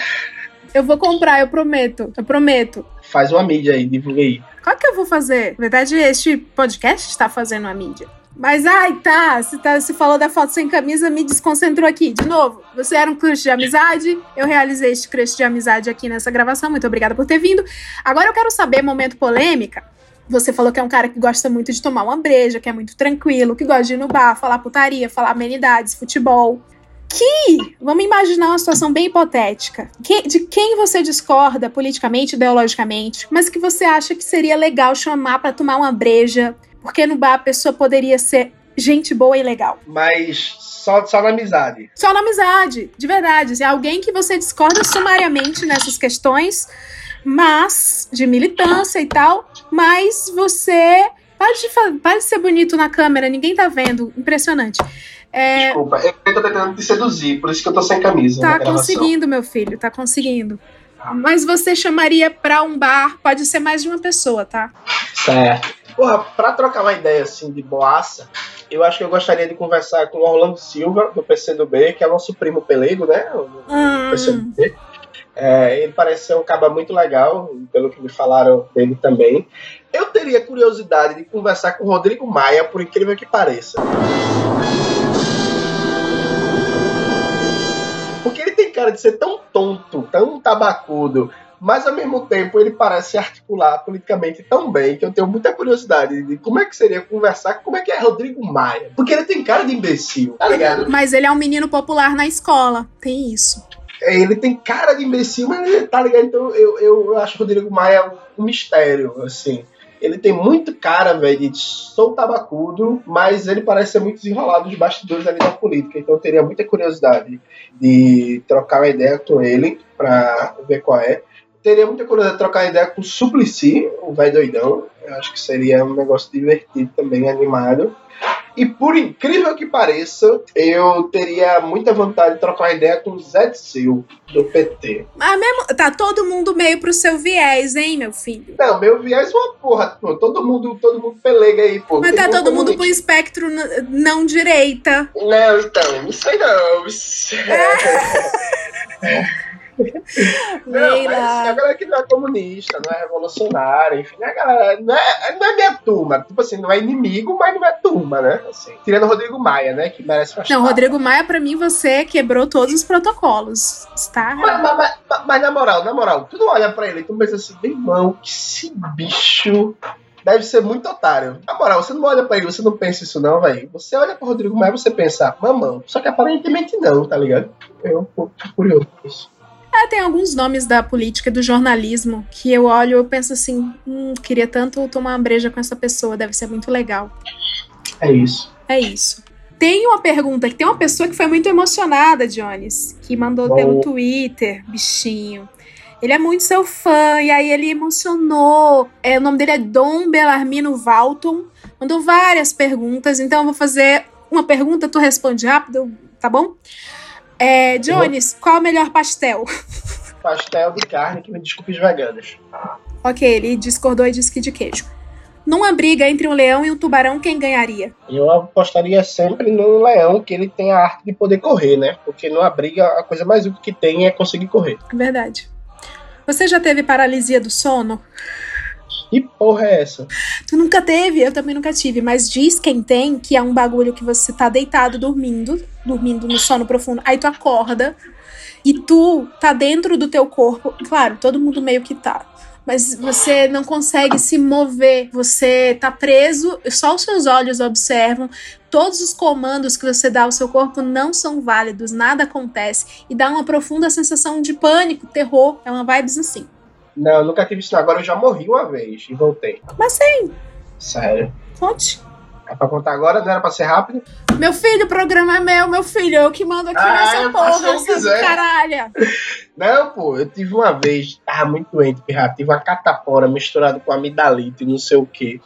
Eu vou comprar, eu prometo. Eu prometo. Faz uma mídia aí, divulga aí. Qual que eu vou fazer? Na verdade, este podcast está fazendo uma mídia. Mas, ai, tá, você, tá, você falou da foto sem camisa, me desconcentrou aqui. De novo, você era um crush de amizade, eu realizei este crush de amizade aqui nessa gravação, muito obrigada por ter vindo. Agora eu quero saber, momento polêmica, você falou que é um cara que gosta muito de tomar uma breja, que é muito tranquilo, que gosta de ir no bar, falar putaria, falar amenidades, futebol. Que, vamos imaginar uma situação bem hipotética, que, de quem você discorda politicamente, ideologicamente, mas que você acha que seria legal chamar para tomar uma breja, porque no bar a pessoa poderia ser gente boa e legal. Mas só, só na amizade. Só na amizade, de verdade. Se é alguém que você discorda sumariamente nessas questões, mas de militância e tal, mas você pode, pode ser bonito na câmera, ninguém tá vendo, impressionante. É... Desculpa, eu tô tentando te seduzir, por isso que eu tô sem camisa. Tá conseguindo, meu filho, tá conseguindo. Ah. Mas você chamaria pra um bar, pode ser mais de uma pessoa, tá? Certo. Porra, pra trocar uma ideia assim de boaça, eu acho que eu gostaria de conversar com o Orlando Silva, do PCdoB, que é nosso primo pelego, né? Do hum. PCdoB É, ele parece ser um caba muito legal, pelo que me falaram dele também. Eu teria curiosidade de conversar com o Rodrigo Maia, por incrível que pareça. Porque ele tem cara de ser tão tonto, tão tabacudo, mas ao mesmo tempo ele parece articular politicamente tão bem que eu tenho muita curiosidade de como é que seria conversar com como é que é Rodrigo Maia. Porque ele tem cara de imbecil, tá ligado? Mas ele é um menino popular na escola, tem isso. É, ele tem cara de imbecil, mas ele tá ligado? Então eu, eu, acho Rodrigo Maia um mistério, assim. Ele tem muito cara, velho, de sou tabacudo, mas ele parece ser muito desenrolado nos bastidores ali da política. Então eu teria muita curiosidade de trocar uma ideia com ele pra ver qual é. Teria muita curiosidade de trocar ideia com o Suplicy, o velho doidão. Eu acho que seria um negócio divertido também, animado. E por incrível que pareça, eu teria muita vontade de trocar uma ideia com o Zé Sil, do PT. Ah, mesmo, tá todo mundo meio pro seu viés, hein, meu filho? Não, meu viés é uma porra. Pô, todo mundo, todo mundo pelega aí, pô. Mas Tem tá um todo mundo comunista. pro espectro não direita. Não, então, não sei não. Isso- Não, mas assim, a galera que não é comunista, não é revolucionária, enfim, a galera não é, não é minha turma. Tipo assim, não é inimigo, mas não é turma, né? Assim, tirando o Rodrigo Maia, né? Que merece uma Não, chapa. Rodrigo Maia, pra mim, você quebrou todos os protocolos. Está? Mas, mas- mas- mas na moral, na moral, tu não olha pra ele e tu pensa assim, meu irmão, que esse bicho deve ser muito otário. Na moral, você não olha pra ele, você não pensa isso não, velho. Você olha pro Rodrigo Maia e você pensa, mamão. Só que aparentemente não, tá ligado? Eu tô curioso com isso. É, tem alguns nomes da política e do jornalismo que eu olho e penso assim, hum, queria tanto tomar uma breja com essa pessoa, deve ser muito legal. É isso. É isso. Tem uma pergunta que tem uma pessoa que foi muito emocionada, Jones, que mandou Bom. pelo Twitter, bichinho. Ele é muito seu fã, e aí ele emocionou. É, o nome dele é Dom Belarmino Valton. Mandou várias perguntas, então eu vou fazer uma pergunta, tu responde rápido, tá bom? É, Jones, qual é o melhor pastel? Pastel de carne que me desculpe os veganos. Ok, ele discordou e disse que de queijo. Numa briga entre um leão e um tubarão, quem ganharia? Eu apostaria sempre no leão, que ele tem a arte de poder correr, né? Porque numa briga, a coisa mais útil que tem é conseguir correr. Verdade. Você já teve paralisia do sono? Que porra é essa? Tu nunca teve? Eu também nunca tive, mas diz quem tem que é um bagulho que você tá deitado dormindo, dormindo no sono profundo, aí tu acorda e tu tá dentro do teu corpo. Claro, todo mundo meio que tá. Mas você não consegue se mover, você tá preso, só os seus olhos observam. Todos os comandos que você dá ao seu corpo não são válidos, nada acontece. E dá uma profunda sensação de pânico, terror. É uma vibes assim. Não, eu nunca tive isso. Agora eu já morri uma vez e voltei. Mas sim, Sério. conte. É pra contar agora? Não era pra ser rápido? Meu filho, o programa é meu, meu filho. Eu que mando aqui Ah, nessa porra, essa quiser. caralha. Não, pô, eu tive uma vez, tava muito doente, pirra, tive uma catapora misturada com amidalite e não sei o que.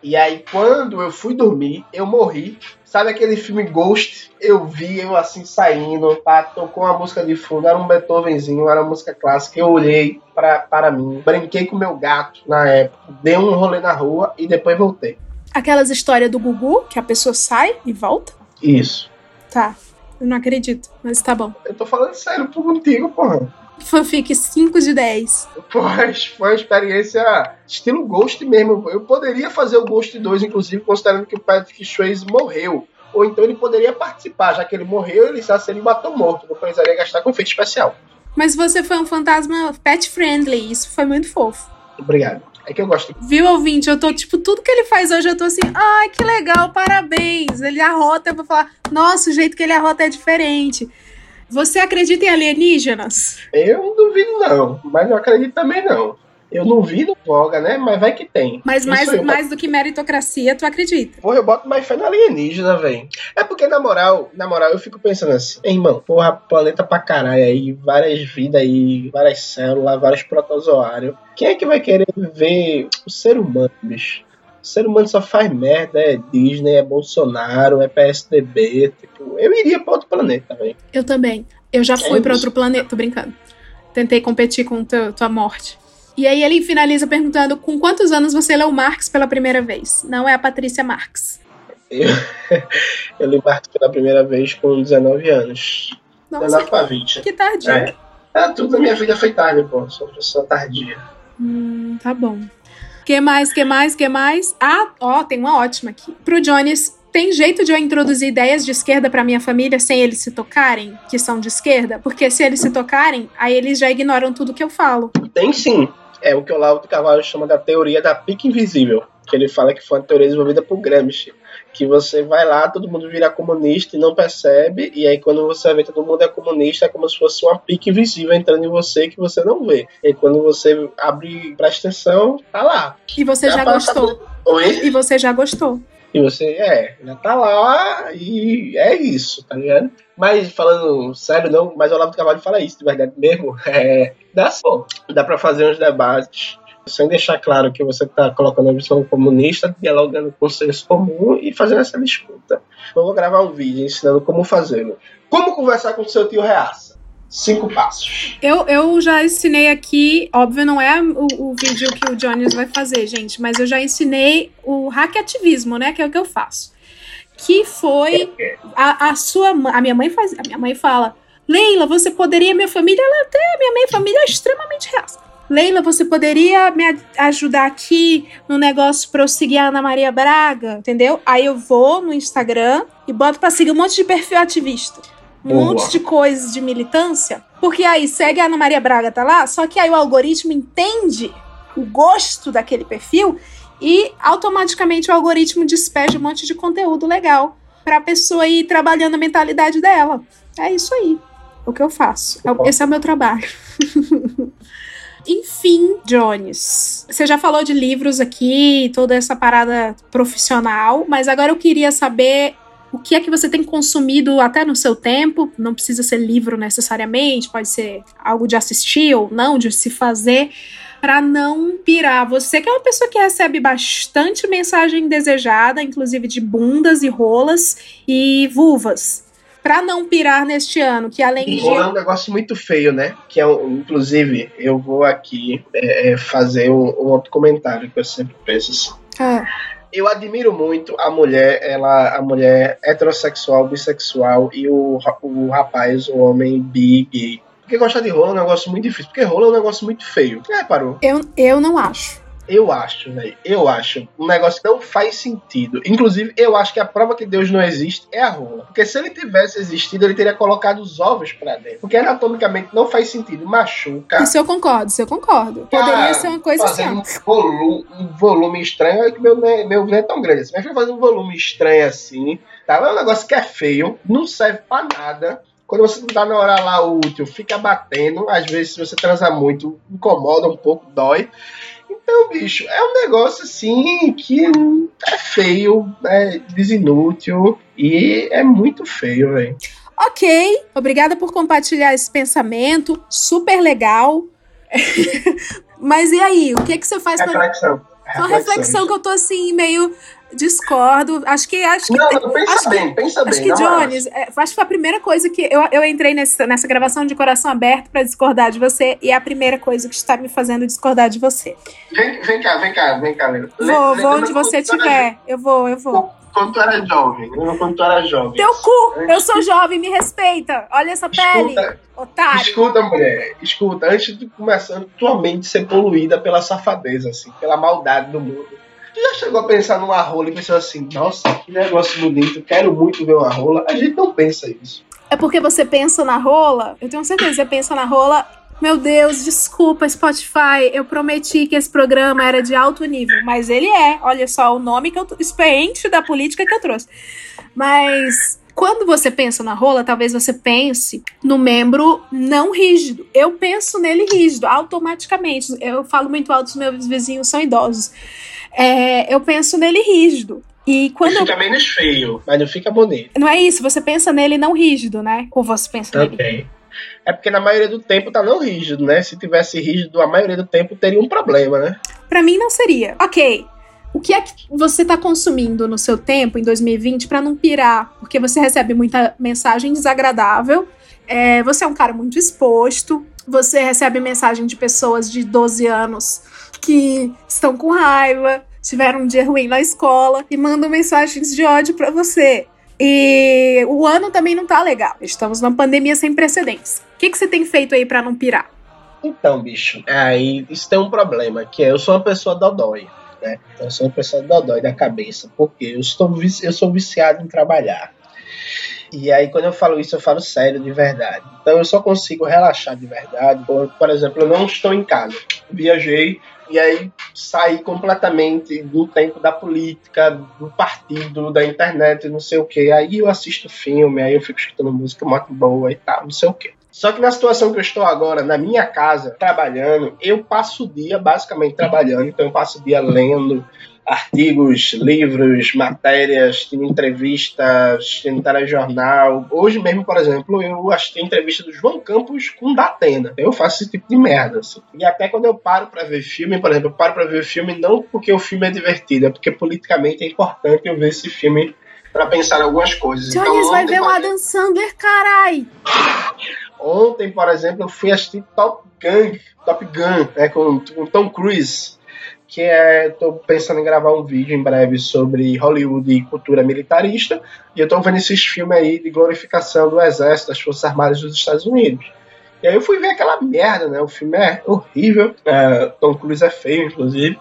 E aí, quando eu fui dormir, eu morri. Sabe aquele filme Ghost? Eu vi eu assim saindo, pá, tocou uma música de fundo, era um Beethovenzinho, era uma música clássica. Eu olhei pra, para mim, brinquei com meu gato na época, dei um rolê na rua e depois voltei. Aquelas histórias do Gugu, que a pessoa sai e volta? Isso. Tá. Eu não acredito, mas tá bom. Eu tô falando sério por contigo, porra. Fanfic 5 de 10. Pois, foi uma experiência estilo Ghost mesmo. Eu poderia fazer o Ghost 2, inclusive, considerando que o Patrick Swayze morreu. Ou então ele poderia participar, já que ele morreu, ele já seria matou morto. Não precisaria gastar com efeito especial. Mas você foi um fantasma pet friendly. Isso foi muito fofo. Obrigado. É que eu gosto. Viu, ouvinte? Eu tô, tipo, tudo que ele faz hoje, eu tô assim, ai, que legal, parabéns. Ele arrota, eu vou falar, nossa, o jeito que ele arrota é diferente. Você acredita em alienígenas? Eu não duvido, não. Mas não acredito também, não. Eu não vi no Voga, né? Mas vai que tem. Mas mais, eu mais do que meritocracia, tu acredita? Porra, eu boto mais fé no alienígena, velho. É porque, na moral, na moral, eu fico pensando assim, "Ei, irmão, porra, planeta pra caralho aí, várias vidas aí, várias células, vários protozoários. Quem é que vai querer ver o ser humano, bicho? O ser humano só faz merda, é Disney, é Bolsonaro, é PSDB, tipo, eu iria pra outro planeta, velho. Eu também. Eu já fui É pra isso. outro planeta, tô brincando. Tentei competir com teu, tua morte. E aí ele finaliza perguntando com quantos anos você leu Marx pela primeira vez? Não é a Patrícia Marx. Eu, eu li Marx pela primeira vez com 19 anos. Nossa, 19 pra 20. que tardio. É. É, tudo na minha vida foi tarde, pô. Sou pessoa tardia. Hum, tá bom. Que mais, que mais, que mais? Ah, ó, tem uma ótima aqui. Pro Jones, tem jeito de eu introduzir ideias de esquerda para minha família sem eles se tocarem, que são de esquerda? Porque se eles se tocarem, aí eles já ignoram tudo que eu falo. Tem sim. É o que o Lauro Carvalho chama da teoria da pique invisível. Que ele fala que foi uma teoria desenvolvida por Gramsci que você vai lá, todo mundo vira comunista e não percebe, e aí quando você vê todo mundo é comunista, é como se fosse uma pique invisível entrando em você que você não vê. E quando você abre, presta atenção, tá lá. E você já gostou. Oi? E você já gostou. E você, é, já tá lá e é isso, tá ligado? Mas falando sério, não, mas o Olavo de Carvalho fala isso de verdade mesmo. É, dá, pô, dá pra fazer uns debates sem deixar claro que você está colocando a visão comunista, dialogando com o senso comum e fazendo essa disputa. Eu vou gravar um vídeo ensinando como fazê-lo. Como conversar com seu tio Reaça. Cinco passos. Eu, eu já ensinei aqui, óbvio, não é o, o vídeo que o Jones vai fazer, gente, mas eu já ensinei o hackativismo, né? Que é o que eu faço. Que foi a, a sua a minha mãe faz, a minha mãe fala, Leila, você poderia, minha família, ela até, minha mãe família é extremamente reaça. Leila, você poderia me ajudar aqui no negócio pra eu seguir a Ana Maria Braga? Entendeu? Aí eu vou no Instagram e boto pra seguir um monte de perfil ativista. Um Boa. monte de coisas de militância. Porque aí segue a Ana Maria Braga, tá lá? Só que aí o algoritmo entende o gosto daquele perfil e automaticamente o algoritmo despeja um monte de conteúdo legal pra pessoa ir trabalhando a mentalidade dela. É isso aí. O que eu faço. É esse é o meu trabalho. Enfim, Jones, você já falou de livros aqui, toda essa parada profissional, mas agora eu queria saber o que é que você tem consumido até no seu tempo. Não precisa ser livro necessariamente, pode ser algo de assistir ou não, de se fazer para não pirar. Você que é uma pessoa que recebe bastante mensagem desejada, inclusive de bundas e rolas e vulvas para não pirar neste ano, que além de. É um negócio muito feio, né? Que é um, inclusive, eu vou aqui é, é, fazer um, um, outro comentário que eu sempre penso assim. Ah. Eu admiro muito a mulher, ela, a mulher heterossexual, bissexual e o, o rapaz, o homem bi, gay. Porque gostar de rola é um negócio muito difícil, porque rola é um negócio muito feio. É, parou. Eu, eu não acho. Eu acho, velho. Eu acho. Um negócio que não faz sentido. Inclusive, eu acho que a prova que Deus não existe é a rola. Porque se ele tivesse existido, ele teria colocado os ovos para dentro. Porque anatomicamente não faz sentido. Machuca. Isso eu concordo, isso eu concordo. Poderia ser uma coisa assim. Um volume, um volume estranho. É que meu, meu não é tão grande assim. Mas fazer um volume estranho assim. Tá? É um negócio que é feio. Não serve para nada. Quando você não tá na hora lá útil, fica batendo. Às vezes, se você transar muito, incomoda um pouco, dói. Então, bicho, é um negócio assim que é feio, é desinútil e é muito feio, velho. Ok, obrigada por compartilhar esse pensamento, super legal. Mas e aí, o que, que você faz reflexão. pra. Uma reflexão que eu tô assim, meio discordo. Acho que. Acho não, que, não, pensa acho bem, que, pensa acho bem. Acho que, Jones, é, acho que foi a primeira coisa que. Eu, eu entrei nessa, nessa gravação de coração aberto para discordar de você, e é a primeira coisa que está me fazendo discordar de você. Vem, vem cá, vem cá, vem cá, Lena. Vou, vou onde você estiver. Eu vou, eu vou. Quando tu era jovem, quando tu era jovem. Teu cu! Eu sou jovem, me respeita! Olha essa pele! Escuta, otário! Escuta, mulher, escuta, antes de começar tua mente ser poluída pela safadeza, assim, pela maldade do mundo Tu já chegou a pensar numa rola e pensou assim, nossa, que negócio bonito, quero muito ver uma rola? A gente não pensa isso. É porque você pensa na rola, eu tenho certeza, você pensa na rola. Meu Deus, desculpa, Spotify. Eu prometi que esse programa era de alto nível, mas ele é. Olha só o nome que eu experiente da política que eu trouxe. Mas quando você pensa na rola, talvez você pense no membro não rígido. Eu penso nele rígido, automaticamente. Eu falo muito alto, os meus vizinhos são idosos é, eu penso nele rígido. E quando. fica menos feio, mas não fica bonito. Não é isso, você pensa nele não rígido, né? Ou você pensa Também. nele. É porque na maioria do tempo tá não rígido, né? Se tivesse rígido, a maioria do tempo teria um problema, né? Para mim não seria. Ok. O que é que você tá consumindo no seu tempo em 2020 para não pirar? Porque você recebe muita mensagem desagradável. É, você é um cara muito exposto. Você recebe mensagem de pessoas de 12 anos que estão com raiva, tiveram um dia ruim na escola e mandam mensagens de ódio para você. E o ano também não tá legal. Estamos numa pandemia sem precedentes. O que, que você tem feito aí para não pirar? Então, bicho, aí isso tem um problema, que é eu sou uma pessoa dodói, né? Eu sou uma pessoa dodói da cabeça, porque eu, estou, eu sou viciado em trabalhar. E aí, quando eu falo isso, eu falo sério, de verdade. Então, eu só consigo relaxar de verdade. Por, por exemplo, eu não estou em casa. Viajei e aí saí completamente do tempo da política, do partido, da internet, não sei o que. Aí eu assisto filme, aí eu fico escutando música muito boa e tal, não sei o que. Só que na situação que eu estou agora, na minha casa, trabalhando, eu passo o dia basicamente trabalhando, então eu passo o dia lendo, artigos, livros, matérias, tendo entrevistas, tendo telejornal. Hoje mesmo, por exemplo, eu assisti a entrevista do João Campos com Datena. Eu faço esse tipo de merda, assim. E até quando eu paro para ver filme, por exemplo, eu paro para ver o filme não porque o filme é divertido, é porque politicamente é importante eu ver esse filme para pensar em algumas coisas. Jones então, vai ver o Adam Sandler, carai! Ontem, por exemplo, eu fui assistir Top Gun, Top Gun, né, com, com Tom Cruise que é, estou pensando em gravar um vídeo em breve sobre Hollywood e cultura militarista, e eu estou vendo esses filmes aí de glorificação do exército, das Forças Armadas dos Estados Unidos. E aí eu fui ver aquela merda, né? O filme é horrível, é, Tom Cruise é feio, inclusive,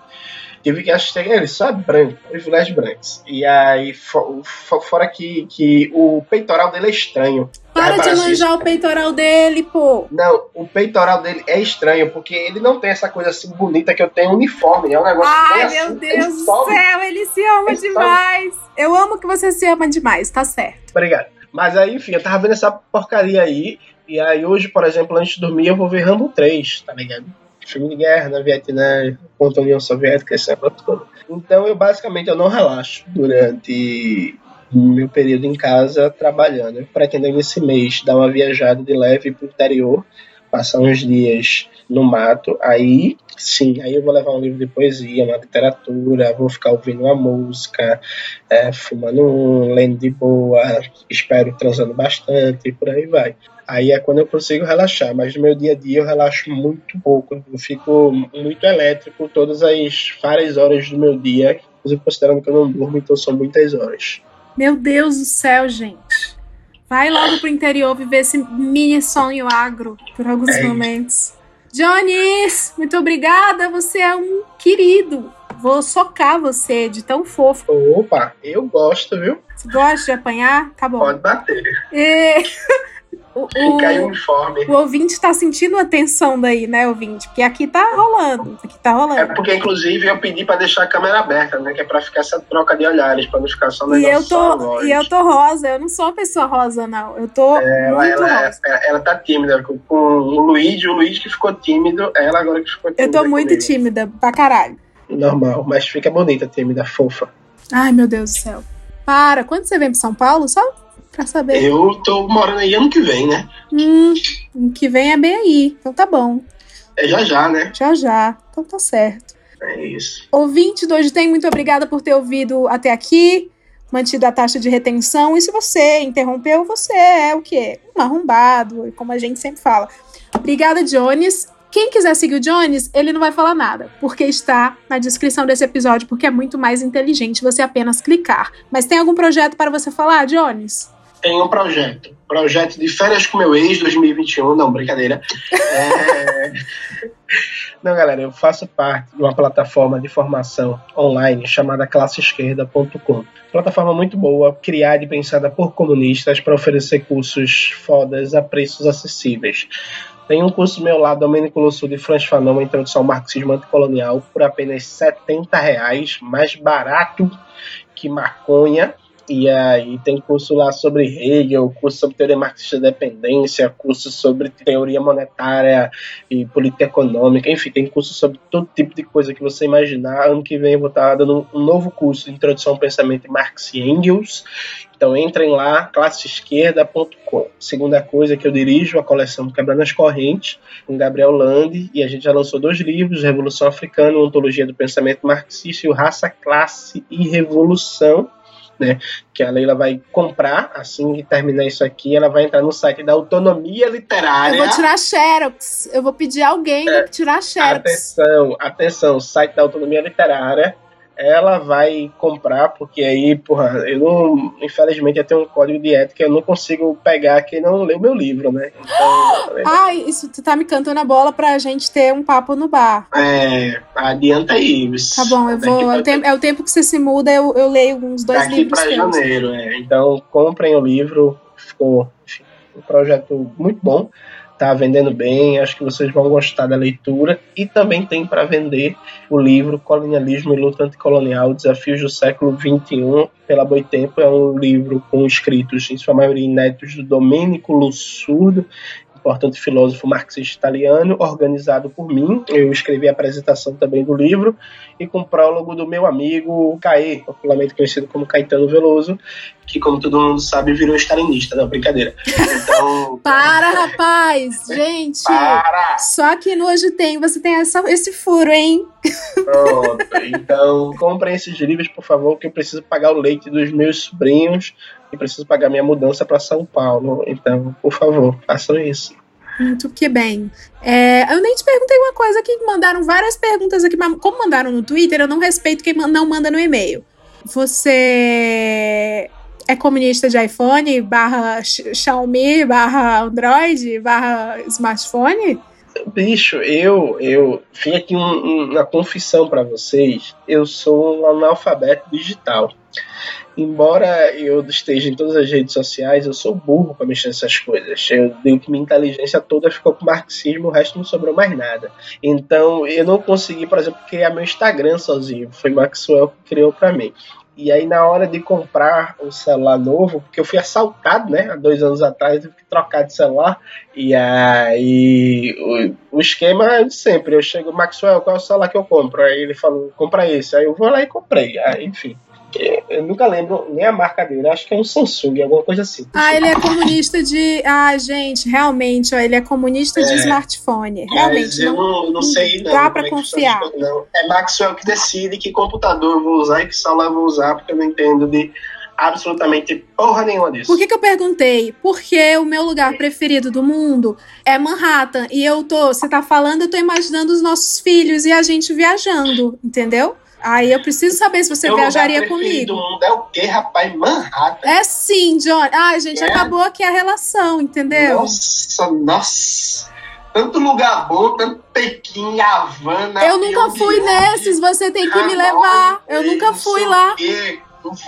tive que assistir ele só é branco, os brancos. E aí, fora que, que o peitoral dele é estranho. Para de manjar o peitoral dele, pô. Não, o peitoral dele é estranho, porque ele não tem essa coisa assim bonita que eu tenho uniforme. É um negócio Ai, meu assim, Deus do céu, ele se ama ele demais. Sobe. Eu amo que você se ama demais, tá certo. Obrigado. Mas aí, enfim, eu tava vendo essa porcaria aí. E aí, hoje, por exemplo, antes de dormir, eu vou ver Rambo 3, tá ligado? Filme de guerra na Vietnã contra a União Soviética, coisa Então eu basicamente eu não relaxo durante meu período em casa trabalhando. Eu pretendo nesse mês dar uma viajada de leve para o interior, passar uns dias no mato, aí sim, aí eu vou levar um livro de poesia, uma literatura, vou ficar ouvindo uma música, é, fumando um, lendo de boa, espero transando bastante e por aí vai. Aí é quando eu consigo relaxar, mas no meu dia a dia eu relaxo muito pouco. Eu fico muito elétrico todas as várias horas do meu dia, inclusive considerando que eu não durmo, então são muitas horas. Meu Deus do céu, gente. Vai logo pro interior viver esse mini sonho agro por alguns é momentos. Jones, muito obrigada. Você é um querido. Vou socar você de tão fofo. Opa, eu gosto, viu? Você gosta de apanhar? Tá bom. Pode bater. E... O, Fica aí o uniforme. O ouvinte tá sentindo a tensão daí, né, ouvinte? Porque aqui tá rolando. Aqui tá rolando. É porque, inclusive, eu pedi pra deixar a câmera aberta, né? Que é pra ficar essa troca de olhares, pra não ficar só no e eu tô E eu tô rosa, eu não sou uma pessoa rosa, não. Eu tô é, muito ela, rosa. Ela, ela tá tímida. Com, com o Luigi, o Luigi que ficou tímido, ela agora que ficou tímida. Eu tô muito comigo. tímida, pra caralho. Normal, mas fica bonita, tímida, fofa. Ai, meu Deus do céu. Para, quando você vem pra São Paulo, só pra saber. Eu tô morando aí ano que vem, né? Hum, ano que vem é bem aí, então tá bom. É já já, né? Já já, então tá certo. É isso. Ouvinte do Hoje Tem, muito obrigada por ter ouvido até aqui, mantido a taxa de retenção. E se você interrompeu, você é o quê? Um arrombado, como a gente sempre fala. Obrigada, Jones. Quem quiser seguir o Jones, ele não vai falar nada, porque está na descrição desse episódio, porque é muito mais inteligente você apenas clicar. Mas tem algum projeto para você falar, Jones? Tem um projeto. Projeto de férias com meu ex 2021. Não, brincadeira. É... Não, galera, eu faço parte de uma plataforma de formação online chamada classeesquerda.com. Plataforma muito boa, criada e pensada por comunistas para oferecer cursos fodas a preços acessíveis. Tem um curso meu lá, Domênico Lossu de Franz Fanon, Introdução ao Marxismo Anticolonial, por apenas 70 reais, mais barato que maconha. E aí tem curso lá sobre Hegel, curso sobre teoria marxista da dependência, curso sobre teoria monetária e política econômica, enfim, tem curso sobre todo tipo de coisa que você imaginar. Ano que vem eu vou estar dando um novo curso de Introdução ao Pensamento Marx e Engels. Então entrem lá, classeesquerda.com. Segunda coisa que eu dirijo a coleção Quebrando as Correntes, com Gabriel Lande, e a gente já lançou dois livros, Revolução Africana, Ontologia do Pensamento Marxista e o Raça, Classe e Revolução né? Que a Leila vai comprar, assim que terminar isso aqui, ela vai entrar no site da Autonomia Literária. Eu vou tirar xerox. Eu vou pedir alguém é, tirar xerox. Atenção, atenção, site da Autonomia Literária. Ela vai comprar, porque aí, porra, eu não, infelizmente, eu tenho um código de ética, eu não consigo pegar quem não lê o meu livro, né? Então, Ai, isso tu tá me cantando a bola pra gente ter um papo no bar. É, adianta aí. Tá bom, eu vou. É o, tempo, é o tempo que você se muda, eu, eu leio uns dois daqui livros. Daqui pra janeiro, é. Então, comprem o livro, ficou enfim, um projeto muito bom está vendendo bem, acho que vocês vão gostar da leitura. E também tem para vender o livro Colonialismo e Luta Anticolonial, Desafios do Século XXI, pela Boitempo. É um livro com escritos, em sua maioria inéditos, do Domênico Lussurdo importante filósofo marxista italiano, organizado por mim. Eu escrevi a apresentação também do livro e com prólogo do meu amigo Caê, popularmente conhecido como Caetano Veloso, que, como todo mundo sabe, virou stalinista, não, brincadeira. Então. para, rapaz! Gente! Para! Só que no Hoje Tem você tem essa, esse furo, hein? Pronto. Então, comprem esses livros, por favor, que eu preciso pagar o leite dos meus sobrinhos preciso pagar minha mudança para São Paulo. Então, por favor, façam isso. Muito que bem. É, eu nem te perguntei uma coisa que mandaram várias perguntas aqui, mas como mandaram no Twitter, eu não respeito quem não manda no e-mail. Você é comunista de iPhone, barra Xiaomi, barra Android, barra smartphone? Bicho, eu, eu fiz aqui um, uma confissão para vocês. Eu sou um analfabeto digital embora eu esteja em todas as redes sociais, eu sou burro para mexer nessas coisas. Eu digo que minha inteligência toda ficou com marxismo, o resto não sobrou mais nada. Então eu não consegui, por exemplo, criar meu Instagram sozinho. Foi Maxwell que criou para mim. E aí, na hora de comprar um celular novo, porque eu fui assaltado, né? Há dois anos atrás, tive que trocar de celular. E aí, o, o esquema é de sempre. Eu chego, Maxwell, qual é o celular que eu compro? Aí ele falou, compra esse. Aí eu vou lá e comprei. Aí, enfim. Eu nunca lembro nem a marca dele, acho que é um Samsung, alguma coisa assim. Ah, ele é comunista de. Ah, gente, realmente, ó, ele é comunista é, de smartphone. Realmente. eu não, não sei, não. Dá pra é confiar. Não. É Maxwell que decide que computador eu vou usar e que celular eu vou usar, porque eu não entendo de absolutamente porra nenhuma disso. Por que, que eu perguntei? Porque o meu lugar preferido do mundo é Manhattan. E eu tô, você tá falando, eu tô imaginando os nossos filhos e a gente viajando, entendeu? Aí eu preciso saber se você viajaria comigo. do mundo é o quê, rapaz? Manhattan. É sim, John. Ai, gente, é. acabou aqui a relação, entendeu? Nossa, nossa. Tanto lugar bom, tanto Pequim, Havana. Eu nunca fui nesses, você tem que me levar. Eu nunca fui lá.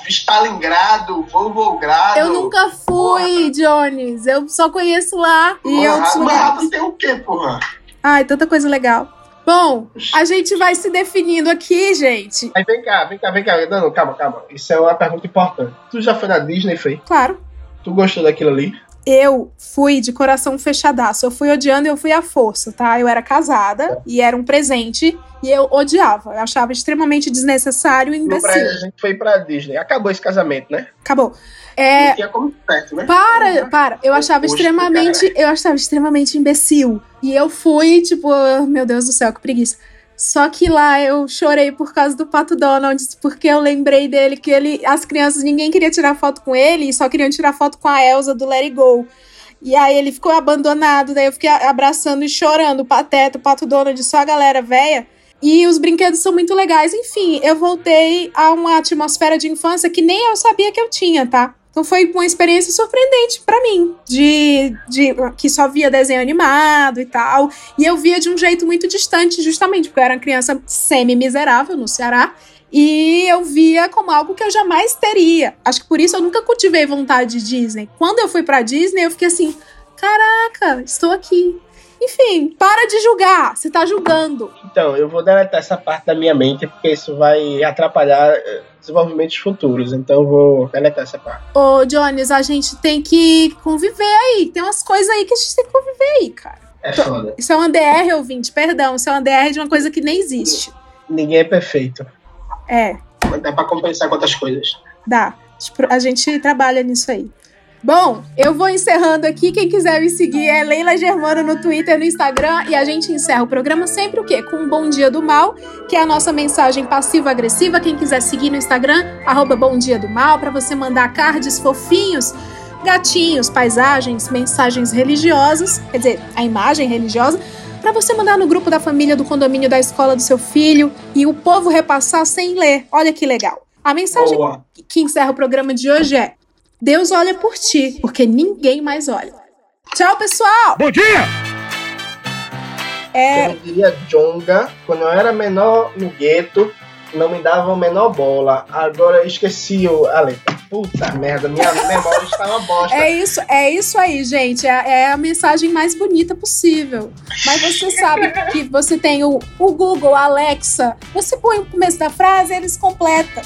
Stalingrado, Volgogrado. Eu nunca fui, porra. Jones. Eu só conheço lá e Manhattan, outros lugares. Manhattan tem o quê, porra? Ai, tanta coisa legal. Bom, a gente vai se definindo aqui, gente. Aí vem cá, vem cá, vem cá. Não, não, calma, calma. Isso é uma pergunta importante. Tu já foi na Disney, foi? Claro. Tu gostou daquilo ali? Eu fui de coração fechadaço. Eu fui odiando e eu fui à força, tá? Eu era casada é. e era um presente e eu odiava. Eu achava extremamente desnecessário e imbecil. a gente foi pra Disney. Acabou esse casamento, né? Acabou. É... tinha como perto, né? Para, para. Eu achava extremamente, eu achava extremamente imbecil. E eu fui, tipo, meu Deus do céu, que preguiça. Só que lá eu chorei por causa do Pato Donald, porque eu lembrei dele que ele, as crianças, ninguém queria tirar foto com ele, só queriam tirar foto com a Elsa do Let It Go. E aí ele ficou abandonado, daí eu fiquei abraçando e chorando, o Pateta, o Pato Donald, só a galera velha. E os brinquedos são muito legais. Enfim, eu voltei a uma atmosfera de infância que nem eu sabia que eu tinha, tá? Então foi uma experiência surpreendente para mim, de, de que só via desenho animado e tal. E eu via de um jeito muito distante, justamente porque eu era uma criança semi-miserável no Ceará. E eu via como algo que eu jamais teria. Acho que por isso eu nunca cultivei vontade de Disney. Quando eu fui pra Disney, eu fiquei assim: caraca, estou aqui. Enfim, para de julgar. Você tá julgando. Então, eu vou deletar essa parte da minha mente, porque isso vai atrapalhar eh, desenvolvimentos futuros. Então, eu vou deletar essa parte. Ô, Jones, a gente tem que conviver aí. Tem umas coisas aí que a gente tem que conviver aí, cara. É foda. Isso é um DR, ouvinte, perdão. Isso é um DR de uma coisa que nem existe. Ninguém é perfeito. É. Dá pra compensar com outras coisas. Dá. A gente trabalha nisso aí. Bom, eu vou encerrando aqui. Quem quiser me seguir é Leila Germano no Twitter, no Instagram. E a gente encerra o programa sempre o quê? Com um Bom Dia do Mal, que é a nossa mensagem passiva-agressiva. Quem quiser seguir no Instagram, arroba Bom Dia do Mal, para você mandar cards fofinhos, gatinhos, paisagens, mensagens religiosas, quer dizer, a imagem religiosa para você mandar no grupo da família, do condomínio, da escola do seu filho e o povo repassar sem ler. Olha que legal. A mensagem Boa. que encerra o programa de hoje é: Deus olha por ti, porque ninguém mais olha. Tchau, pessoal! Bom dia! É, Como diria Jonga, quando eu era menor no gueto, não me dava a menor bola. Agora eu esqueci o- a letra. Puta merda, minha memória está uma bosta. é isso, é isso aí, gente. É, é a mensagem mais bonita possível. Mas você sabe que você tem o, o Google, a Alexa. Você põe o começo da frase, eles completam.